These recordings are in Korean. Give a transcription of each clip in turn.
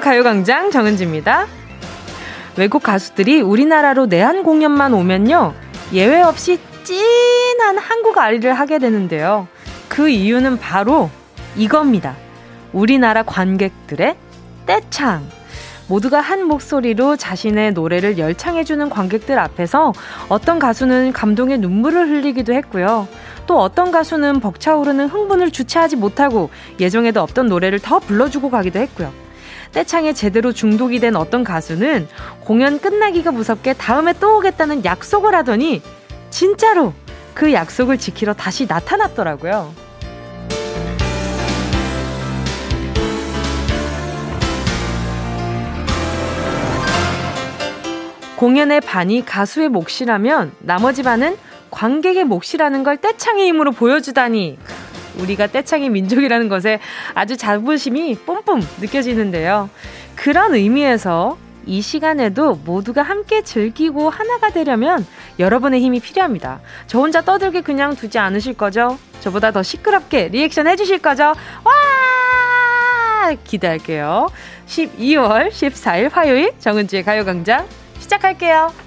가요광장 정은지입니다. 외국 가수들이 우리나라로 내한 공연만 오면요. 예외 없이 찐한 한국 아리를 하게 되는데요. 그 이유는 바로 이겁니다. 우리나라 관객들의 떼창. 모두가 한 목소리로 자신의 노래를 열창해주는 관객들 앞에서 어떤 가수는 감동의 눈물을 흘리기도 했고요. 또 어떤 가수는 벅차오르는 흥분을 주체하지 못하고 예정에도 없던 노래를 더 불러주고 가기도 했고요. 떼창에 제대로 중독이 된 어떤 가수는 공연 끝나기가 무섭게 다음에 또 오겠다는 약속을 하더니 진짜로 그 약속을 지키러 다시 나타났더라고요. 공연의 반이 가수의 몫이라면 나머지 반은 관객의 몫이라는 걸 떼창의 힘으로 보여주다니 우리가 떼창의 민족이라는 것에 아주 자부심이 뿜뿜 느껴지는데요. 그런 의미에서 이 시간에도 모두가 함께 즐기고 하나가 되려면 여러분의 힘이 필요합니다. 저 혼자 떠들게 그냥 두지 않으실 거죠? 저보다 더 시끄럽게 리액션 해주실 거죠? 와! 기대할게요. 12월 14일 화요일 정은지의 가요광장 시작할게요.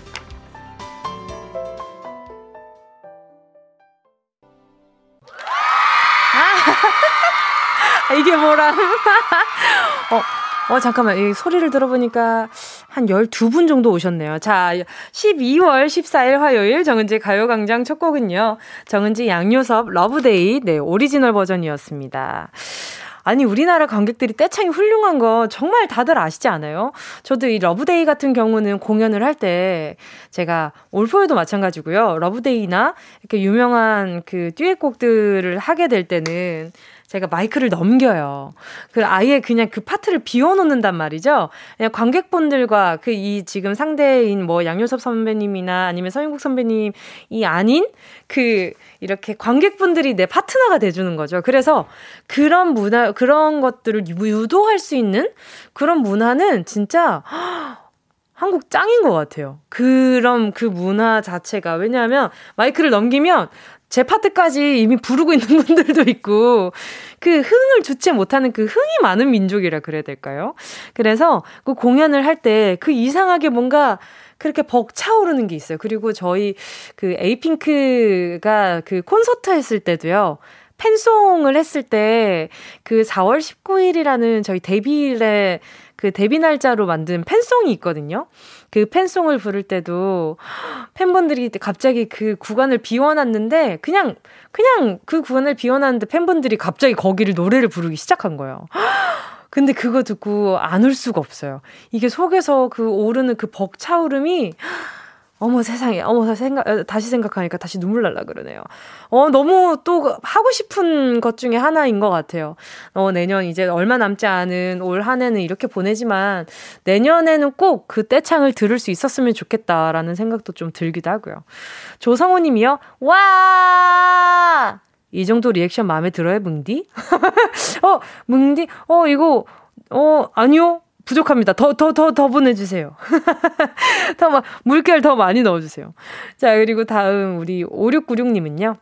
이게 뭐람. 어, 어, 잠깐만. 이 소리를 들어보니까 한 12분 정도 오셨네요. 자, 12월 14일 화요일 정은지 가요광장 첫 곡은요. 정은지 양요섭 Love Day, 네, 오리지널 버전이었습니다. 아니, 우리나라 관객들이 떼창이 훌륭한 거 정말 다들 아시지 않아요? 저도 이 Love Day 같은 경우는 공연을 할 때 제가 All For You도 마찬가지고요. Love Day나 이렇게 유명한 그 듀엣곡들을 하게 될 때는 제가 마이크를 넘겨요. 그 아예 그냥 그 파트를 비워놓는단 말이죠. 그냥 관객분들과 그 이 지금 상대인 뭐 양효섭 선배님이나 아니면 서인국 선배님이 아닌 그 이렇게 관객분들이 내 파트너가 돼주는 거죠. 그래서 그런 문화, 그런 것들을 유도할 수 있는 그런 문화는 진짜 한국 짱인 것 같아요. 그런 그 문화 자체가. 왜냐하면 마이크를 넘기면 제 파트까지 이미 부르고 있는 분들도 있고, 그 흥을 주체 못하는 그 흥이 많은 민족이라 그래야 될까요? 그래서 그 공연을 할 때 그 이상하게 뭔가 그렇게 벅차오르는 게 있어요. 그리고 저희 그 에이핑크가 그 콘서트 했을 때도요. 팬송을 했을 때 그 4월 19일이라는 저희 데뷔일에 그 데뷔 날짜로 만든 팬송이 있거든요. 그 팬송을 부를 때도 팬분들이 갑자기 그 구간을 비워놨는데 그냥 그냥 그 구간을 비워놨는데 팬분들이 갑자기 거기를 노래를 부르기 시작한 거예요. 근데 그거 듣고 안 울 수가 없어요. 이게 속에서 그 오르는 그 벅차오름이 어머 세상에, 어머 생각 어, 다시 생각하니까 다시 눈물 날라 그러네요. 어 너무 또 하고 싶은 것 중에 하나인 것 같아요. 어 내년 이제 얼마 남지 않은 올 한해는 이렇게 보내지만 내년에는 꼭그 떼창을 들을 수 있었으면 좋겠다라는 생각도 좀 들기도 하고요. 조성호님이요, 와. 이 정도 리액션 마음에 들어요, 뭉디? 어, 뭉디? 어, 이거, 어, 아니요. 부족합니다. 더, 더, 더, 더 보내주세요. 더 막, 물결 더 많이 넣어주세요. 자, 그리고 다음, 우리 5696님은요.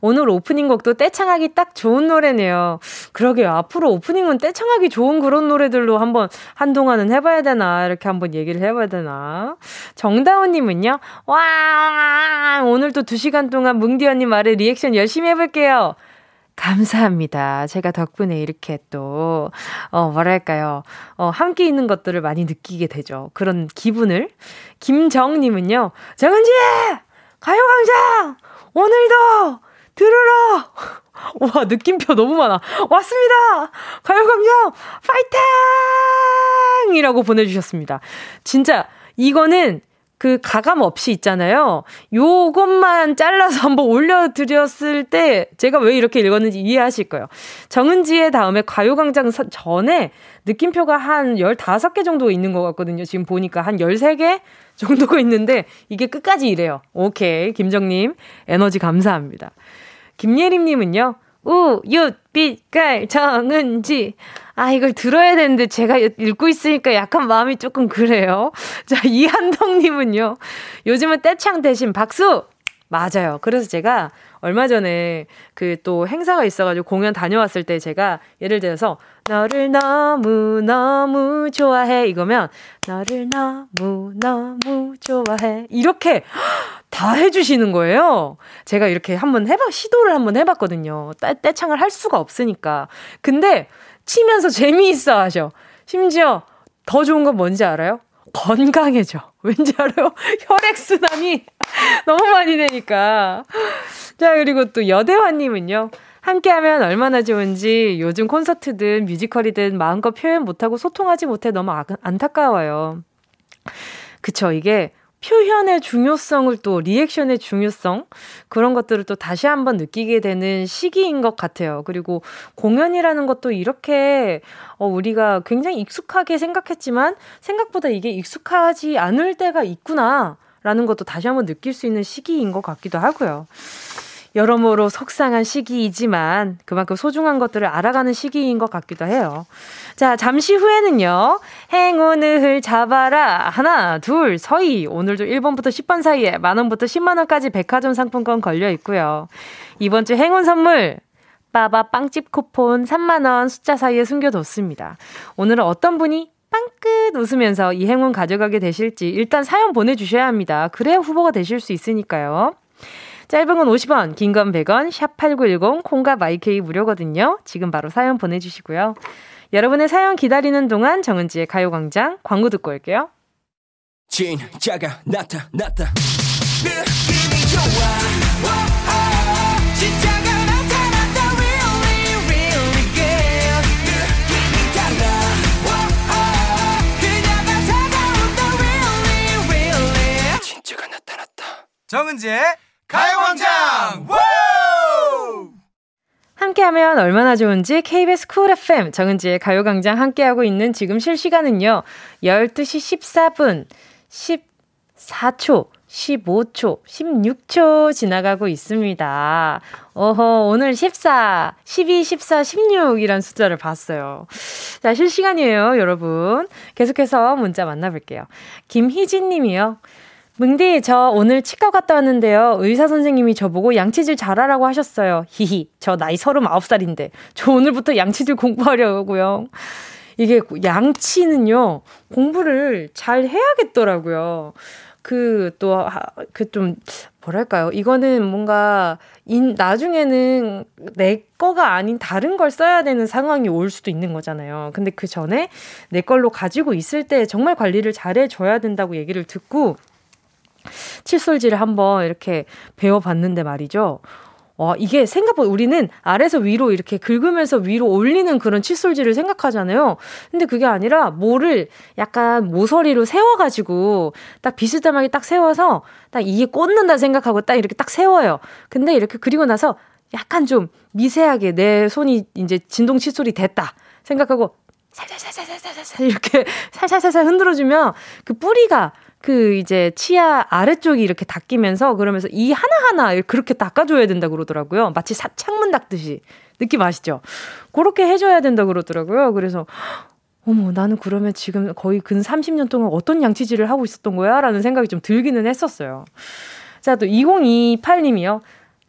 오늘 오프닝 곡도 떼창하기 딱 좋은 노래네요. 그러게요. 앞으로 오프닝은 떼창하기 좋은 그런 노래들로 한번 한동안은 해봐야 되나 이렇게 한번 얘기를 해봐야 되나. 정다운님은요. 와 오늘도 2시간 동안 뭉디 언니 말에 리액션 열심히 해볼게요. 감사합니다. 제가 덕분에 이렇게 또, 어, 뭐랄까요. 어, 함께 있는 것들을 많이 느끼게 되죠. 그런 기분을. 김정님은요, 정은지! 가요광장! 오늘도 들으러! 와, 느낌표 너무 많아. 왔습니다! 가요광장! 파이팅! 이라고 보내주셨습니다. 진짜, 이거는 그 가감 없이 있잖아요. 요것만 잘라서 한번 올려드렸을 때 제가 왜 이렇게 읽었는지 이해하실 거예요. 정은지의 다음에 가요광장 전에 느낌표가 한 15개 정도 있는 것 같거든요. 지금 보니까 한 13개 정도가 있는데 이게 끝까지 이래요. 오케이. 김정님, 에너지 감사합니다. 김예림님은요, 우, 윷, 빛, 깔, 정은지. 아, 이걸 들어야 되는데 제가 읽고 있으니까 약간 마음이 조금 그래요. 자, 이한덕님은요, 요즘은 떼창 대신 박수! 맞아요. 그래서 제가 얼마 전에 그 또 행사가 있어가지고 공연 다녀왔을 때 제가 예를 들어서 너를 너무 너무 좋아해 이거면 너를 너무 너무 좋아해 이렇게 다 해주시는 거예요. 제가 이렇게 한번 해봐, 시도를 한번 해봤거든요. 떼, 떼창을 할 수가 없으니까. 근데 치면서 재미있어 하셔. 심지어 더 좋은 건 뭔지 알아요? 건강해져. 왠지 알아요? 혈액순환이 너무 많이 되니까. 자, 그리고 또 여대화님은요. 함께하면 얼마나 좋은지 요즘 콘서트든 뮤지컬이든 마음껏 표현 못하고 소통하지 못해 너무 아, 안타까워요. 그쵸. 이게 표현의 중요성을 또 리액션의 중요성 그런 것들을 또 다시 한번 느끼게 되는 시기인 것 같아요. 그리고 공연이라는 것도 이렇게 어 우리가 굉장히 익숙하게 생각했지만 생각보다 이게 익숙하지 않을 때가 있구나 라는 것도 다시 한번 느낄 수 있는 시기인 것 같기도 하고요. 여러모로 속상한 시기이지만 그만큼 소중한 것들을 알아가는 시기인 것 같기도 해요. 자, 잠시 후에는요. 행운을 잡아라. 하나, 둘, 서희. 오늘도 1번부터 10번 사이에 만원부터 10만원까지 백화점 상품권 걸려 있고요. 이번 주 행운 선물. 빠바 빵집 쿠폰 3만원 숫자 사이에 숨겨뒀습니다. 오늘은 어떤 분이 빵끝 웃으면서 이 행운 가져가게 되실지 일단 사연 보내주셔야 합니다. 그래야 후보가 되실 수 있으니까요. 짧은 건 50원, 긴 건 100원, 샵 8910, 콩과 마이케이 무료거든요. 지금 바로 사연 보내주시고요. 여러분의 사연 기다리는 동안 정은지의 가요광장 광고 듣고 올게요. 진짜가 나타났다. 느낌이 좋아. 오, 오, 진짜가 나타났다. Really, really good. 느낌이 달라. 오, 오, 그녀가 다가온다. Really, really. 진짜가 나타났다. 정은지의 가요광장 함께하면 얼마나 좋은지 KBS 쿨 FM 정은지의 가요광장 함께하고 있는 지금 실시간은요 12시 14분 14초 15초, 16초 지나가고 있습니다. 어허, 오늘 14, 12, 14, 16이란 숫자를 봤어요. 자, 실시간이에요, 여러분. 계속해서 문자 만나볼게요. 김희진 님이요. 뭉디, 저 오늘 치과 갔다 왔는데요. 의사 선생님이 저보고 양치질 잘하라고 하셨어요. 히히, 저 나이 39살인데. 저 오늘부터 양치질 공부하려고요. 이게 양치는요, 공부를 잘 해야겠더라고요. 그, 또, 그 좀, 뭐랄까요. 이거는 뭔가, 인, 나중에는 내 거가 아닌 다른 걸 써야 되는 상황이 올 수도 있는 거잖아요. 근데 그 전에 내 걸로 가지고 있을 때 정말 관리를 잘 해줘야 된다고 얘기를 듣고, 칫솔질을 한번 이렇게 배워봤는데 말이죠. 와, 이게 생각보다 우리는 아래서 위로 이렇게 긁으면서 위로 올리는 그런 칫솔질을 생각하잖아요. 근데 그게 아니라 모를 약간 모서리로 세워가지고 딱 비스듬하게 딱 세워서 딱 이게 꽂는다 생각하고 딱 이렇게 딱 세워요. 근데 이렇게 그리고 나서 약간 좀 미세하게 내 손이 이제 진동 칫솔이 됐다 생각하고 살살살살살살 이렇게 살살살살 흔들어주면 그 뿌리가 그 이제 치아 아래쪽이 이렇게 닦이면서 그러면서 이 하나하나 그렇게 닦아줘야 된다 그러더라고요. 마치 사, 창문 닦듯이. 느낌 아시죠? 그렇게 해줘야 된다 그러더라고요. 그래서 어머, 나는 그러면 지금 거의 근 30년 동안 어떤 양치질을 하고 있었던 거야? 라는 생각이 좀 들기는 했었어요. 자, 또 2028님이요.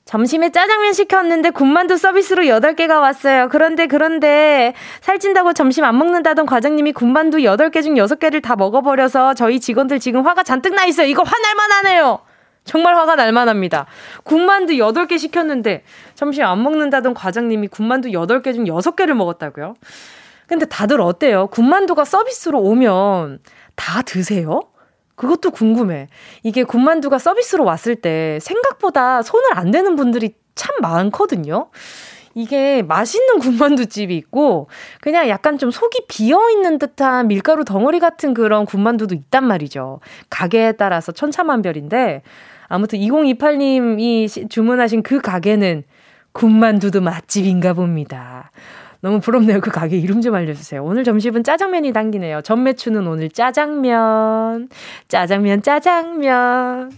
점심에 짜장면 시켰는데 군만두 서비스로 8개가 왔어요. 그런데 그런데 살찐다고 점심 안 먹는다던 과장님이 군만두 8개 중 6개를 다 먹어버려서 저희 직원들 지금 화가 잔뜩 나 있어요. 이거 화날만 하네요. 정말 화가 날만 합니다. 군만두 8개 시켰는데 점심 안 먹는다던 과장님이 군만두 8개 중 6개를 먹었다고요? 근데 다들 어때요? 군만두가 서비스로 오면 다 드세요? 그것도 궁금해. 이게 군만두가 서비스로 왔을 때 생각보다 손을 안 대는 분들이 참 많거든요. 이게 맛있는 군만두집이 있고 그냥 약간 좀 속이 비어 있는 듯한 밀가루 덩어리 같은 그런 군만두도 있단 말이죠. 가게에 따라서 천차만별인데 아무튼 2028님이 주문하신 그 가게는 군만두도 맛집인가 봅니다. 너무 부럽네요. 그 가게 이름 좀 알려주세요. 오늘 점심은 짜장면이 당기네요. 전매추는 오늘 짜장면. 짜장면, 짜장면.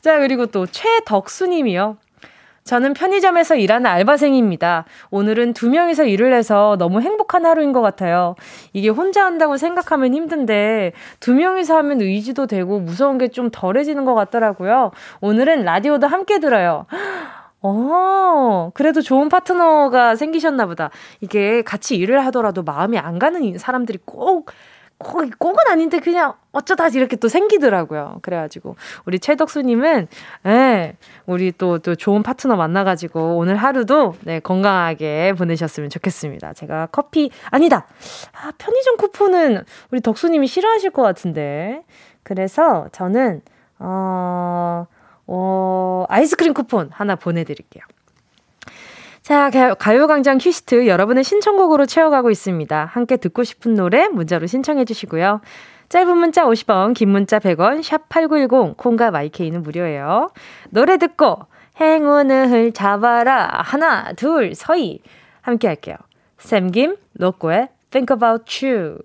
자, 그리고 또 최덕수 님이요. 저는 편의점에서 일하는 알바생입니다. 오늘은 두 명이서 일을 해서 너무 행복한 하루인 것 같아요. 이게 혼자 한다고 생각하면 힘든데 두 명이서 하면 의지도 되고 무서운 게 좀 덜해지는 것 같더라고요. 오늘은 라디오도 함께 들어요. 어, 그래도 좋은 파트너가 생기셨나 보다. 이게 같이 일을 하더라도 마음이 안 가는 사람들이 꼭, 꼭, 꼭은 아닌데 그냥 어쩌다 이렇게 또 생기더라고요. 그래가지고, 우리 최덕수님은, 예, 우리 또, 또 좋은 파트너 만나가지고 오늘 하루도, 네, 건강하게 보내셨으면 좋겠습니다. 제가 커피, 아니다! 아, 편의점 쿠폰은 우리 덕수님이 싫어하실 것 같은데. 그래서 저는, 어, 어, 아이스크림 쿠폰 하나 보내드릴게요. 자, 가요광장 퀴스트 여러분의 신청곡으로 채워가고 있습니다. 함께 듣고 싶은 노래 문자로 신청해 주시고요. 짧은 문자 50원, 긴 문자 100원, 샵 8910, 콩과 마이케이는 무료예요. 노래 듣고 행운을 잡아라. 하나, 둘, 서희. 함께 할게요. 샘김, 로꼬의 Think About You.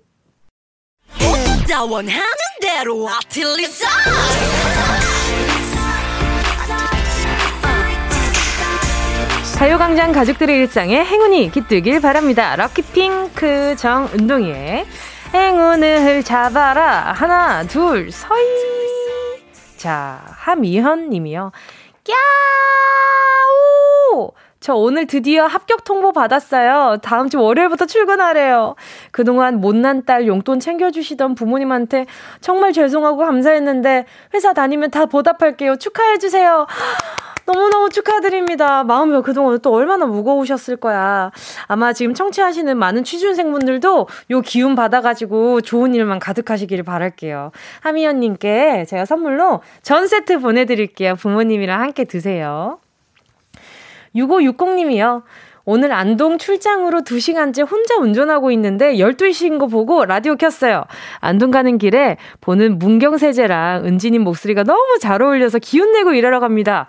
가요광장 가족들의 일상에 행운이 깃들길 바랍니다. 럭키핑크 정은동이의 행운을 잡아라. 하나, 둘, 서이. 자, 하미현 님이요. 꺄우! 저 오늘 드디어 합격 통보 받았어요. 다음 주 월요일부터 출근하래요. 그동안 못난 딸 용돈 챙겨주시던 부모님한테 정말 죄송하고 감사했는데 회사 다니면 다 보답할게요. 축하해주세요. 너무너무 축하드립니다. 마음이 그동안 또 얼마나 무거우셨을 거야. 아마 지금 청취하시는 많은 취준생분들도 요 기운 받아가지고 좋은 일만 가득하시기를 바랄게요. 하미연님께 제가 선물로 전 세트 보내드릴게요. 부모님이랑 함께 드세요. 6560님이요. 오늘 안동 출장으로 2시간째 혼자 운전하고 있는데 12시인 거 보고 라디오 켰어요. 안동 가는 길에 보는 문경세제랑 은지님 목소리가 너무 잘 어울려서 기운내고 일하러 갑니다.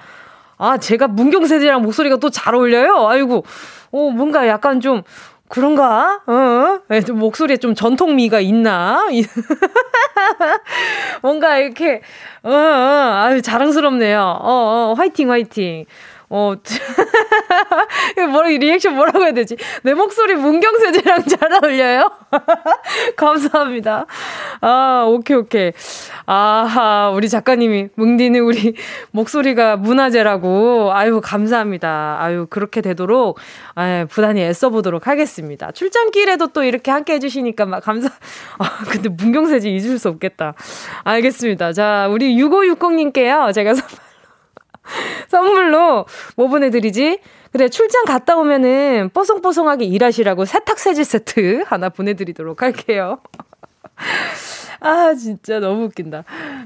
아, 제가 문경세제랑 목소리가 또 잘 어울려요? 아이고, 어, 뭔가 약간 좀, 그런가? 어? 네, 목소리에 좀 전통미가 있나? 뭔가 이렇게, 어, 어, 아유, 자랑스럽네요. 어, 어, 화이팅, 화이팅. 어, 뭐라, 리액션 뭐라고 해야 되지? 내 목소리 문경세제랑 잘 어울려요? 감사합니다. 아, 오케이, 오케이. 아하, 우리 작가님이, 뭉디는 우리 목소리가 문화재라고. 아유, 감사합니다. 아유, 그렇게 되도록, 아, 부단히 애써보도록 하겠습니다. 출장길에도 또 이렇게 함께 해주시니까 막 감사, 아, 근데 문경세제 잊을 수 없겠다. 알겠습니다. 자, 우리 6560님께요. 제가 로 뭐 보내드리지? 그래, 출장 갔다 오면은 뽀송뽀송하게 일하시라고 세탁 세제 세트 하나 보내드리도록 할게요. 아, 진짜 너무 웃긴다.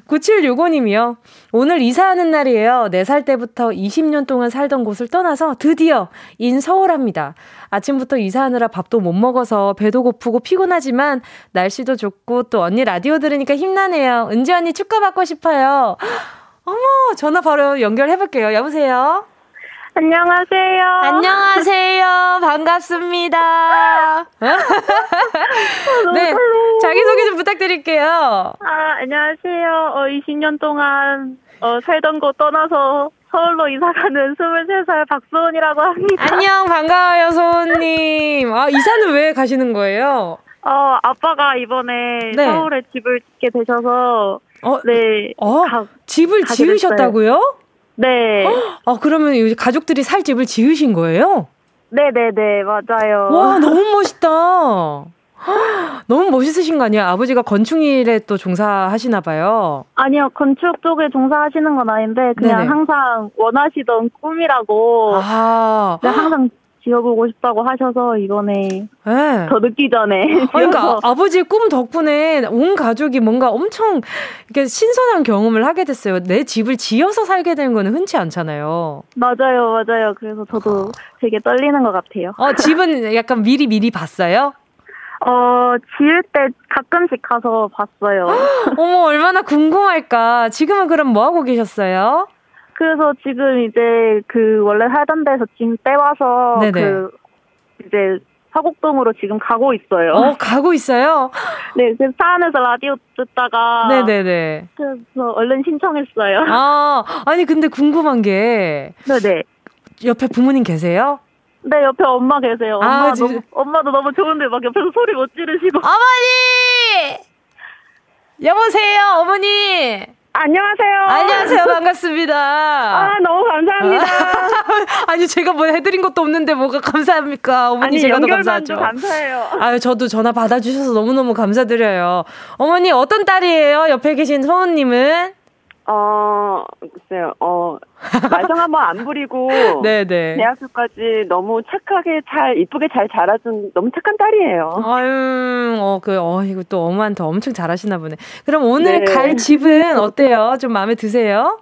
9765님이요. 오늘 이사하는 날이에요. 4살 때부터 20년 동안 살던 곳을 떠나서 드디어 인 서울합니다. 아침부터 이사하느라 밥도 못 먹어서 배도 고프고 피곤하지만 날씨도 좋고 또 언니 라디오 들으니까 힘나네요. 은지 언니 축하받고 싶어요. 어머, 전화 바로 연결해볼게요. 여보세요? 안녕하세요. 안녕하세요. 반갑습니다. 네, 자기소개 좀 부탁드릴게요. 아, 안녕하세요. 어, 20년 동안 어, 살던 곳 떠나서 서울로 이사가는 23살 박소은이라고 합니다. 안녕, 반가워요, 소은님. 아, 이사는 왜 가시는 거예요? 어, 아빠가 이번에 네. 서울에 집을 짓게 되셔서 어, 네. 어, 가, 집을 지으셨다고요? 네. 아, 그러면 가족들이 살 집을 지으신 거예요? 네네네, 맞아요. 와, 너무 멋있다. 너무 멋있으신 거 아니에요? 아버지가 건축일에 또 종사하시나 봐요. 아니요, 건축 쪽에 종사하시는 건 아닌데 그냥 네네. 항상 원하시던 꿈이라고. 아. 네, 항상 지어보고 싶다고 하셔서 이번에 네. 더 늦기 전에. 그러니까 아버지의 꿈 덕분에 온 가족이 뭔가 엄청 이렇게 신선한 경험을 하게 됐어요. 내 집을 지어서 살게 되는 거는 흔치 않잖아요. 맞아요, 맞아요. 그래서 저도 되게 떨리는 것 같아요. 어, 집은 약간 미리 미리 봤어요? 어, 지을 때 가끔씩 가서 봤어요. 어머, 얼마나 궁금할까. 지금은 그럼 뭐 하고 계셨어요? 그래서 지금 이제 그 원래 살던 데서 짐 빼와서 네네. 그 이제 화곡동으로 지금 가고 있어요. 어, 가고 있어요? 네, 그래서 차 안에서 라디오 듣다가. 네네네. 그래서 얼른 신청했어요. 아, 아니, 근데 궁금한 게. 네네. 옆에 부모님 계세요? 네, 옆에 엄마 계세요. 엄마 아, 너무, 엄마도 너무 좋은데 막 옆에서 소리 못 지르시고. 어머니! 여보세요, 어머니! 안녕하세요. 안녕하세요. 반갑습니다. 아, 너무 감사합니다. 아니, 제가 뭐 해드린 것도 없는데 뭐가 감사합니까? 어머니 아니, 제가 더 감사하죠. 감사해요. 아유, 저도 전화 받아주셔서 너무너무 감사드려요. 어머니, 어떤 딸이에요? 옆에 계신 소은님은? 어, 글쎄요, 어, 말썽 한번 안 부리고. 네네. 대학교까지 너무 착하게 잘, 이쁘게 잘 자라준 너무 착한 딸이에요. 아유, 어, 그, 어, 이거 또 엄마한테 엄청 잘하시나 보네. 그럼 오늘 네. 갈 집은 어때요? 좀 마음에 드세요?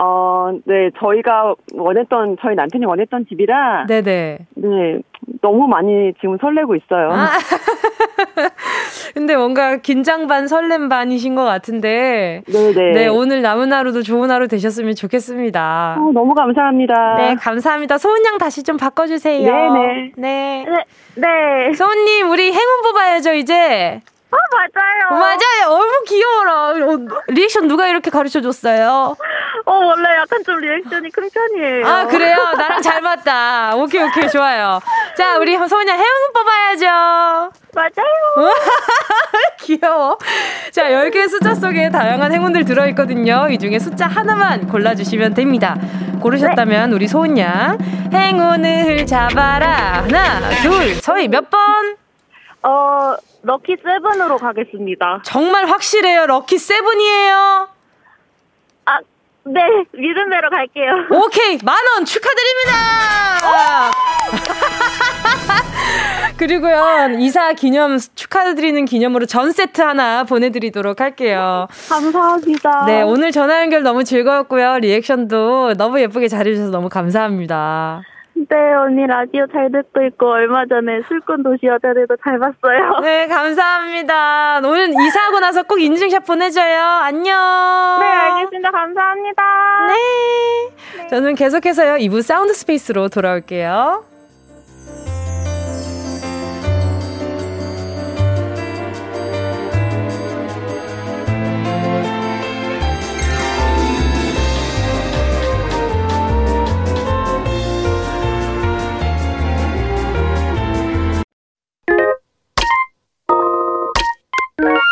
어, 네, 저희가 원했던, 저희 남편이 원했던 집이라. 네네. 네, 너무 많이 지금 설레고 있어요. 아. 근데 뭔가 긴장 반 설렘 반이신 것 같은데. 네네. 네, 오늘 남은 하루도 좋은 하루 되셨으면 좋겠습니다. 어, 너무 감사합니다. 네, 감사합니다. 소은양 다시 좀 바꿔주세요. 네네. 네. 네. 네. 소은님, 우리 행운 뽑아야죠, 이제. 아, 맞아요. 맞아요. 얼굴 귀여워라. 어, 리액션 누가 이렇게 가르쳐 줬어요? 어, 원래 약간 좀 리액션이 큰 편이에요. 아, 그래요? 나랑 잘 맞다. 오케이, 오케이, 좋아요. 자, 우리 소은야 해운 뽑아야죠. 맞아요. 귀여워. 자, 10개의 숫자 속에 다양한 행운들 들어있거든요. 이 중에 숫자 하나만 골라주시면 됩니다. 고르셨다면 네. 우리 소은양 행운을 잡아라. 하나, 둘, 서희 몇 번? 어, 럭키 세븐으로 가겠습니다. 정말 확실해요. 럭키 세븐이에요. 아, 네, 믿은 대로 갈게요. 오케이, 만 원 축하드립니다. 그리고요, 이사 기념 축하드리는 기념으로 전 세트 하나 보내드리도록 할게요. 감사합니다. 네, 오늘 전화 연결 너무 즐거웠고요. 리액션도 너무 예쁘게 잘해주셔서 너무 감사합니다. 네, 언니 라디오 잘 듣고 있고 얼마 전에 술꾼 도시 여자들도 잘 봤어요. 네, 감사합니다. 오늘 이사하고 나서 꼭 인증샷 보내줘요. 안녕. 네, 알겠습니다. 감사합니다. 네. 네. 저는 계속해서요. 2부 Sound Space로 돌아올게요.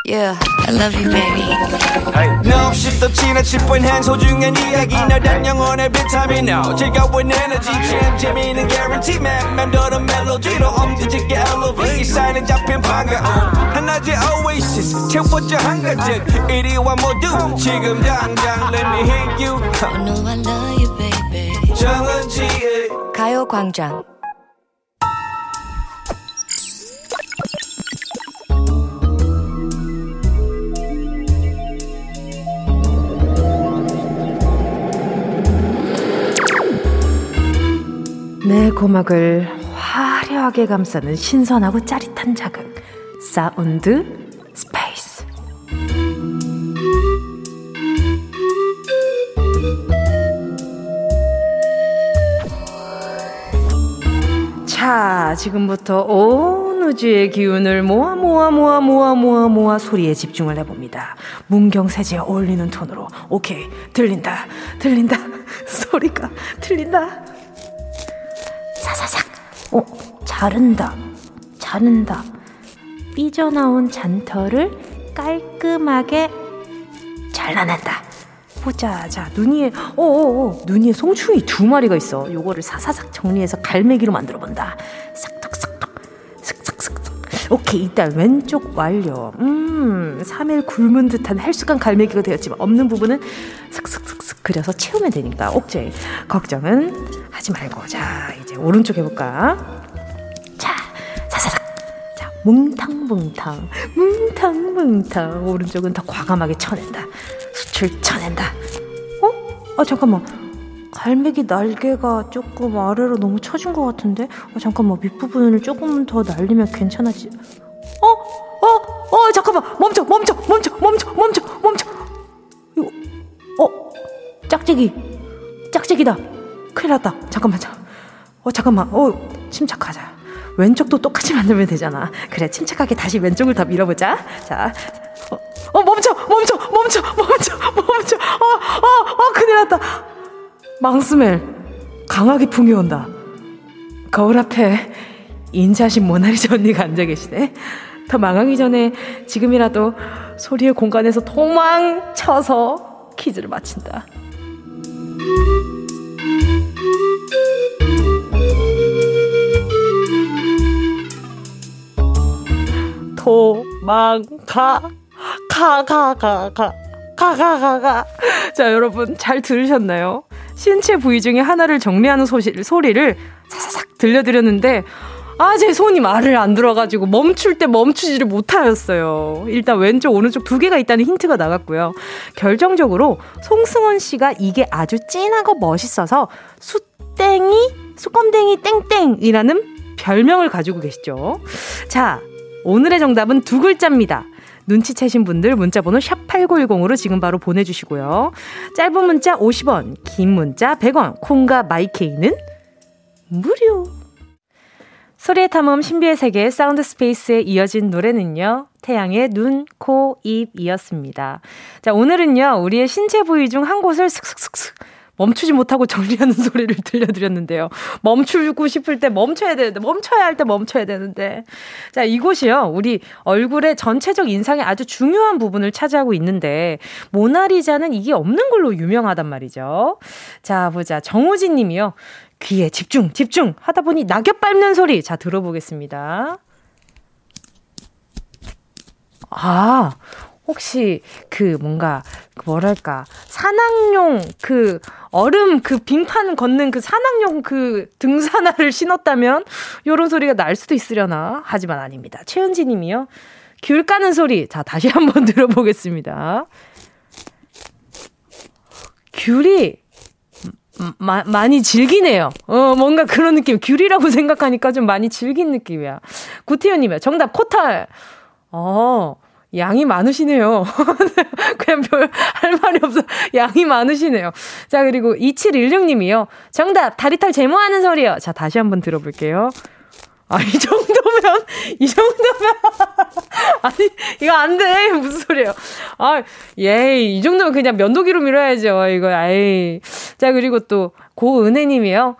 Yeah, I love you, baby. No, 없이 또 지나칠 뻔한 소중한 이야기. 너란 영혼의 비타민 O 즐거운 에너지. 참 재미있는 guarantee. man 맘대로 멜로디로 엄지짓게 elevate 사인은 잡힌 반가움 하나의 oasis. 채워져 한가득 이리와 모두. 지금 당장 let me hit you. I know I love you, baby. 정은지의 가요광장 내 고막을 화려하게 감싸는 신선하고 짜릿한 자극. Sound Space. 자, 지금부터 온 우주의 기운을 모아 모아 모아 모아 모아 모아 소리에 집중을 해봅니다. 문경새재에 어울리는 톤으로. 오케이, 들린다, 들린다, 소리가 들린다. 사사삭. 어, 자른다. 자른다. 삐져나온 잔털을 깔끔하게 잘라낸다. 보자. 자, 눈이에, 어어어, 눈이에 송충이 두 마리가 있어. 요거를 사사삭 정리해서 갈매기로 만들어 본다. 슥싹슥싹. 오케이, 일단 왼쪽 완료. 음, 3일 굶은 듯한 헬쑥한 갈매기가 되었지만 없는 부분은 슥슥슥슥 그려서 채우면 되니까 옥제 걱정은 하지 말고. 자 이제 오른쪽 해볼까? 자 사사삭. 자 뭉탕뭉탕 뭉탕뭉탕. 오른쪽은 더 과감하게 쳐낸다. 수출 쳐낸다. 어? 아 잠깐만 갈매기 날개가 조금 아래로 너무 처진 것 같은데? 어, 잠깐만 밑부분을 조금 더 날리면 괜찮아지 어? 어? 어 잠깐만 멈춰 멈춰 멈춰 멈춰 멈춰 멈춰 이거 어? 짝짝이 짝짝이다 큰일 났다. 잠깐만, 자. 어, 잠깐만. 어, 침착하자. 왼쪽도 똑같이 만들면 되잖아. 그래, 침착하게 다시 왼쪽을 더 밀어보자. 자. 어, 어 멈춰! 멈춰! 멈춰! 멈춰! 멈춰! 어, 어, 어, 큰일 났다. 망스멜. 강하게 풍겨온다. 거울 앞에 인자신 모나리자 언니가 앉아 계시네. 더 망하기 전에 지금이라도 소리의 공간에서 도망쳐서 퀴즈를 마친다. 도망가 가 가 가 가 가 가 가가 자 여러분 잘 들으셨나요? 신체 부위 중에 하나를 정리하는 소시, 소리를 사사삭 들려드렸는데 아, 제 손이 말을 안 들어가지고 멈출 때 멈추지를 못하였어요. 일단 왼쪽, 오른쪽 두 개가 있다는 힌트가 나갔고요. 결정적으로 송승헌 씨가 이게 아주 진하고 멋있어서 수땡이, 수검댕이 땡땡이라는 별명을 가지고 계시죠. 자, 오늘의 정답은 두 글자입니다. 눈치채신 분들 문자번호 샵8910으로 지금 바로 보내주시고요. 짧은 문자 50원, 긴 문자 100원, 콩과 마이케이는 무료. 소리의 탐험 신비의 세계 Sound Space에 이어진 노래는요. 태양의 눈, 코, 입이었습니다. 자, 오늘은요. 우리의 신체 부위 중 한 곳을 슥슥슥슥 멈추지 못하고 정리하는 소리를 들려드렸는데요. 멈추고 싶을 때 멈춰야 되는데, 멈춰야 할 때 멈춰야 되는데. 자, 이곳이요. 우리 얼굴의 전체적 인상에 아주 중요한 부분을 차지하고 있는데, 모나리자는 이게 없는 걸로 유명하단 말이죠. 자, 보자. 정우진 님이요. 귀에 집중, 집중! 하다 보니 낙엽 밟는 소리. 자, 들어보겠습니다. 아, 혹시 그 뭔가 뭐랄까 산악용 그 얼음 그 빙판 걷는 그 산악용 그 등산화를 신었다면 요런 소리가 날 수도 있으려나 하지만 아닙니다. 최은지 님이요. 귤 까는 소리. 자, 다시 한번 들어보겠습니다. 귤이 마, 많이 질기네요. 어, 뭔가 그런 느낌. 귤이라고 생각하니까 좀 많이 질긴 느낌이야. 구태현님이요. 정답, 코탈. 어, 양이 많으시네요. 그냥 별 할 말이 없어. 양이 많으시네요. 자, 그리고 2716님이요. 정답, 다리털 제모하는 소리요. 자, 다시 한번 들어볼게요. 아, 이 정도면, 이 정도면. 아니, 이거 안 돼. 무슨 소리예요. 아, 예이. 이 정도면 그냥 면도기로 밀어야죠. 이거, 아이. 자, 그리고 또, 고은혜님이요.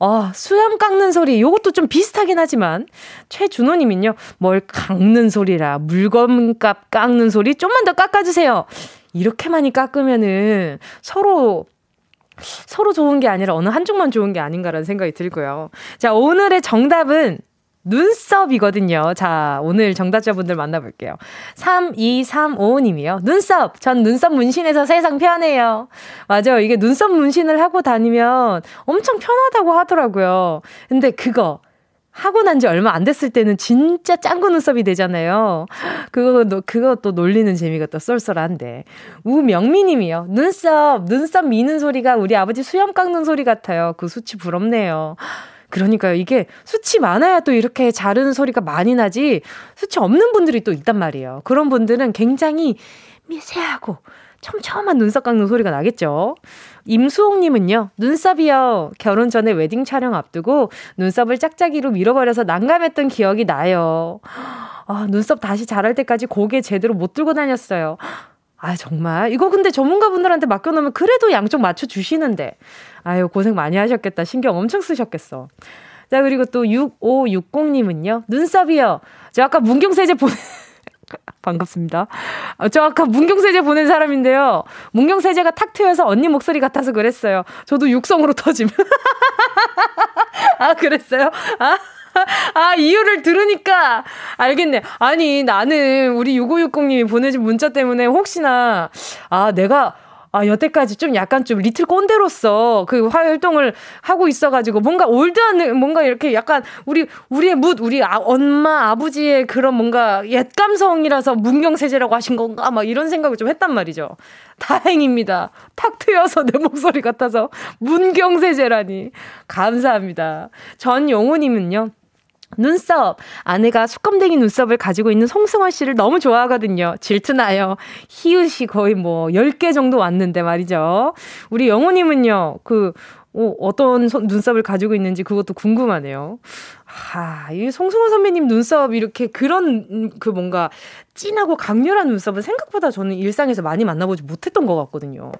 아, 수염 깎는 소리. 요것도 좀 비슷하긴 하지만, 최준호 님은요, 뭘 깎는 소리라. 물건값 깎는 소리 좀만 더 깎아 주세요. 이렇게 많이 깎으면은 서로 서로 좋은 게 아니라 어느 한쪽만 좋은 게 아닌가라는 생각이 들고요. 자, 오늘의 정답은 눈썹이거든요. 자, 오늘 정답자분들 만나볼게요. 3235님이요. 눈썹! 전 눈썹 문신해서 세상 편해요. 맞아요. 이게 눈썹 문신을 하고 다니면 엄청 편하다고 하더라고요. 근데 그거, 하고 난 지 얼마 안 됐을 때는 진짜 짱구 눈썹이 되잖아요. 그거, 그것도 놀리는 재미가 또 쏠쏠한데. 우명미 님이요. 눈썹, 눈썹 미는 소리가 우리 아버지 수염 깎는 소리 같아요. 그 수치 부럽네요. 그러니까요. 이게 수치 많아야 또 이렇게 자르는 소리가 많이 나지 수치 없는 분들이 또 있단 말이에요. 그런 분들은 굉장히 미세하고 촘촘한 눈썹 깎는 소리가 나겠죠. 임수홍님은요, 눈썹이요. 결혼 전에 웨딩 촬영 앞두고 눈썹을 짝짝이로 밀어버려서 난감했던 기억이 나요. 아, 눈썹 다시 자랄 때까지 고개 제대로 못 들고 다녔어요. 아, 정말. 이거 근데 전문가분들한테 맡겨놓으면 그래도 양쪽 맞춰주시는데. 아유, 고생 많이 하셨겠다. 신경 엄청 쓰셨겠어. 자, 그리고 또 6560님은요. 눈썹이요. 저 아까 문경세제 보내, 반갑습니다. 어, 저 아까 문경세제 보낸 사람인데요. 문경세제가 탁 트여서 언니 목소리 같아서 그랬어요. 저도 육성으로 터짐. 아, 그랬어요? 아? 아, 이유를 들으니까 알겠네. 아니, 나는 우리 6560님이 보내준 문자 때문에 혹시나, 아, 내가, 아, 여태까지 좀 약간 좀 리틀 꼰대로서 그 활동을 하고 있어가지고 뭔가 올드한, 뭔가 이렇게 약간 우리, 우리의 묻, 우리 아, 엄마, 아버지의 그런 뭔가 옛 감성이라서 문경세제라고 하신 건가? 막 이런 생각을 좀 했단 말이죠. 다행입니다. 탁 트여서 내 목소리 같아서 문경세제라니. 감사합니다. 전용우님은요. 눈썹. 아내가 수검댕이 눈썹을 가지고 있는 송승헌 씨를 너무 좋아하거든요. 질투나요. 희우씨 거의 뭐 10개 정도 왔는데 말이죠. 우리 영호님은요, 그, 어, 어떤 소, 눈썹을 가지고 있는지 그것도 궁금하네요. 하, 이 송승헌 선배님 눈썹 이렇게 그런 그 뭔가 진하고 강렬한 눈썹은 생각보다 저는 일상에서 많이 만나보지 못했던 것 같거든요.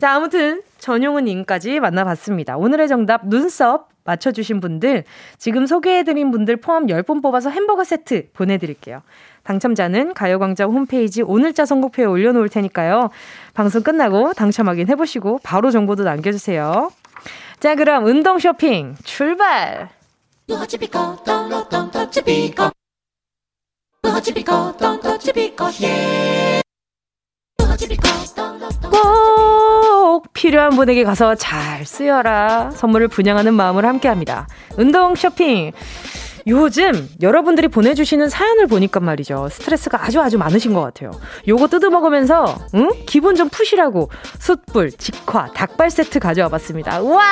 자, 아무튼 전용훈 님까지 만나봤습니다. 오늘의 정답 눈썹 맞춰주신 분들, 지금 소개해드린 분들 포함 10분 뽑아서 햄버거 세트 보내드릴게요. 당첨자는 가요광장 홈페이지 오늘자 선곡표에 올려놓을 테니까요. 방송 끝나고 당첨 확인해보시고 바로 정보도 남겨주세요. 자, 그럼 운동 쇼핑 출발! 꼭 필요한 분에게 가서 잘 쓰여라. 선물을 분양하는 마음을 함께 합니다. 운동 쇼핑. 요즘 여러분들이 보내주시는 사연을 보니까 말이죠. 스트레스가 아주 아주 많으신 것 같아요. 요거 뜯어먹으면서, 응? 기분 좀 푸시라고 숯불, 직화, 닭발 세트 가져와 봤습니다. 우와!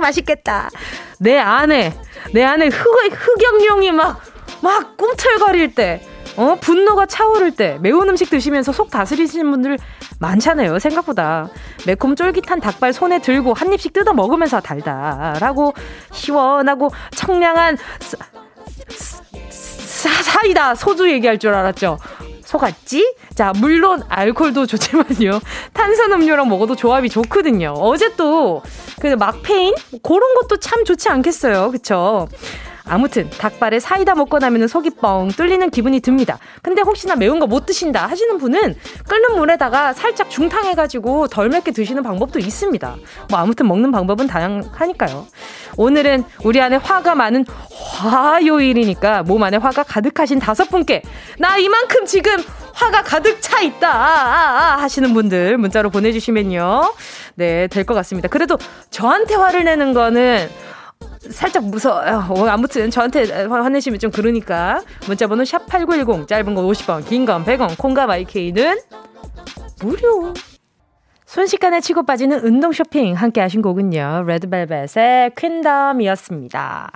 맛있겠다. 내 안에, 내 안에 흑, 흑염룡이 막, 막 꿈틀거릴 때, 어, 분노가 차오를 때 매운 음식 드시면서 속 다스리시는 분들 많잖아요. 생각보다. 매콤 쫄깃한 닭발 손에 들고 한 입씩 뜯어 먹으면서 달달하고 시원하고 청량한 사, 사이다 소주 얘기할 줄 알았죠. 속았지? 자, 물론 알콜도 좋지만요. 탄산음료랑 먹어도 조합이 좋거든요. 어제 또 그 막페인 그런 것도 참 좋지 않겠어요. 그쵸? 아무튼 닭발에 사이다 먹고 나면 속이 뻥 뚫리는 기분이 듭니다. 근데 혹시나 매운 거 못 드신다 하시는 분은 끓는 물에다가 살짝 중탕해가지고 덜 맵게 드시는 방법도 있습니다. 뭐 아무튼 먹는 방법은 다양하니까요. 오늘은 우리 안에 화가 많은 화요일이니까 몸 안에 화가 가득하신 다섯 분께 나 이만큼 지금 화가 가득 차 있다 아, 아, 아, 하시는 분들 문자로 보내주시면요. 네, 될 것 같습니다. 그래도 저한테 화를 내는 거는 살짝 무서워요. 어, 아무튼 저한테 화내시면 좀 그러니까 문자번호 샵 8910 짧은 건 50원 긴 건 100원 콩과 마이케이는 무료 순식간에 치고 빠지는 운동 쇼핑 함께 하신 곡은요. 레드벨벳의 퀸덤이었습니다.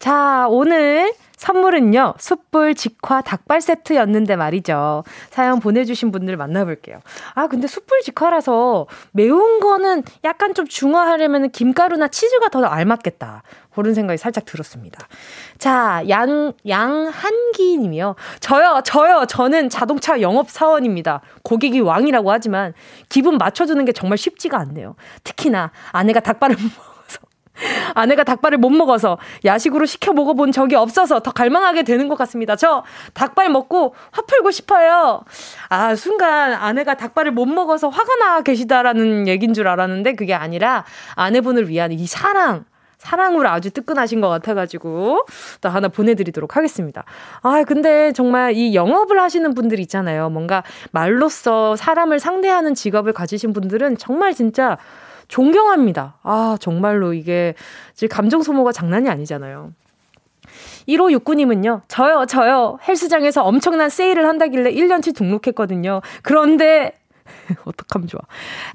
자, 오늘 선물은요, 숯불 직화 닭발 세트였는데 말이죠. 사연 보내주신 분들 만나볼게요. 아, 근데 숯불 직화라서 매운 거는 약간 좀 중화하려면 김가루나 치즈가 더 알맞겠다. 그런 생각이 살짝 들었습니다. 자, 양, 양한기 님이요. 저요, 저요, 저는 자동차 영업사원입니다. 고객이 왕이라고 하지만 기분 맞춰주는 게 정말 쉽지가 않네요. 특히나 아내가 닭발을 아내가 닭발을 못 먹어서 야식으로 시켜 먹어본 적이 없어서 더 갈망하게 되는 것 같습니다. 저 닭발 먹고 화 풀고 싶어요. 아, 순간 아내가 닭발을 못 먹어서 화가 나 계시다라는 얘기인 줄 알았는데 그게 아니라 아내분을 위한 이 사랑, 사랑으로 아주 뜨끈하신 것 같아가지고 또 하나 보내드리도록 하겠습니다. 아, 근데 정말 이 영업을 하시는 분들 있잖아요. 뭔가 말로써 사람을 상대하는 직업을 가지신 분들은 정말 진짜 존경합니다. 아, 정말로 이게 지금 감정 소모가 장난이 아니잖아요. 1569님은요, 저요, 저요. 헬스장에서 엄청난 세일을 한다길래 1년치 등록했거든요. 그런데 어떡하면 좋아.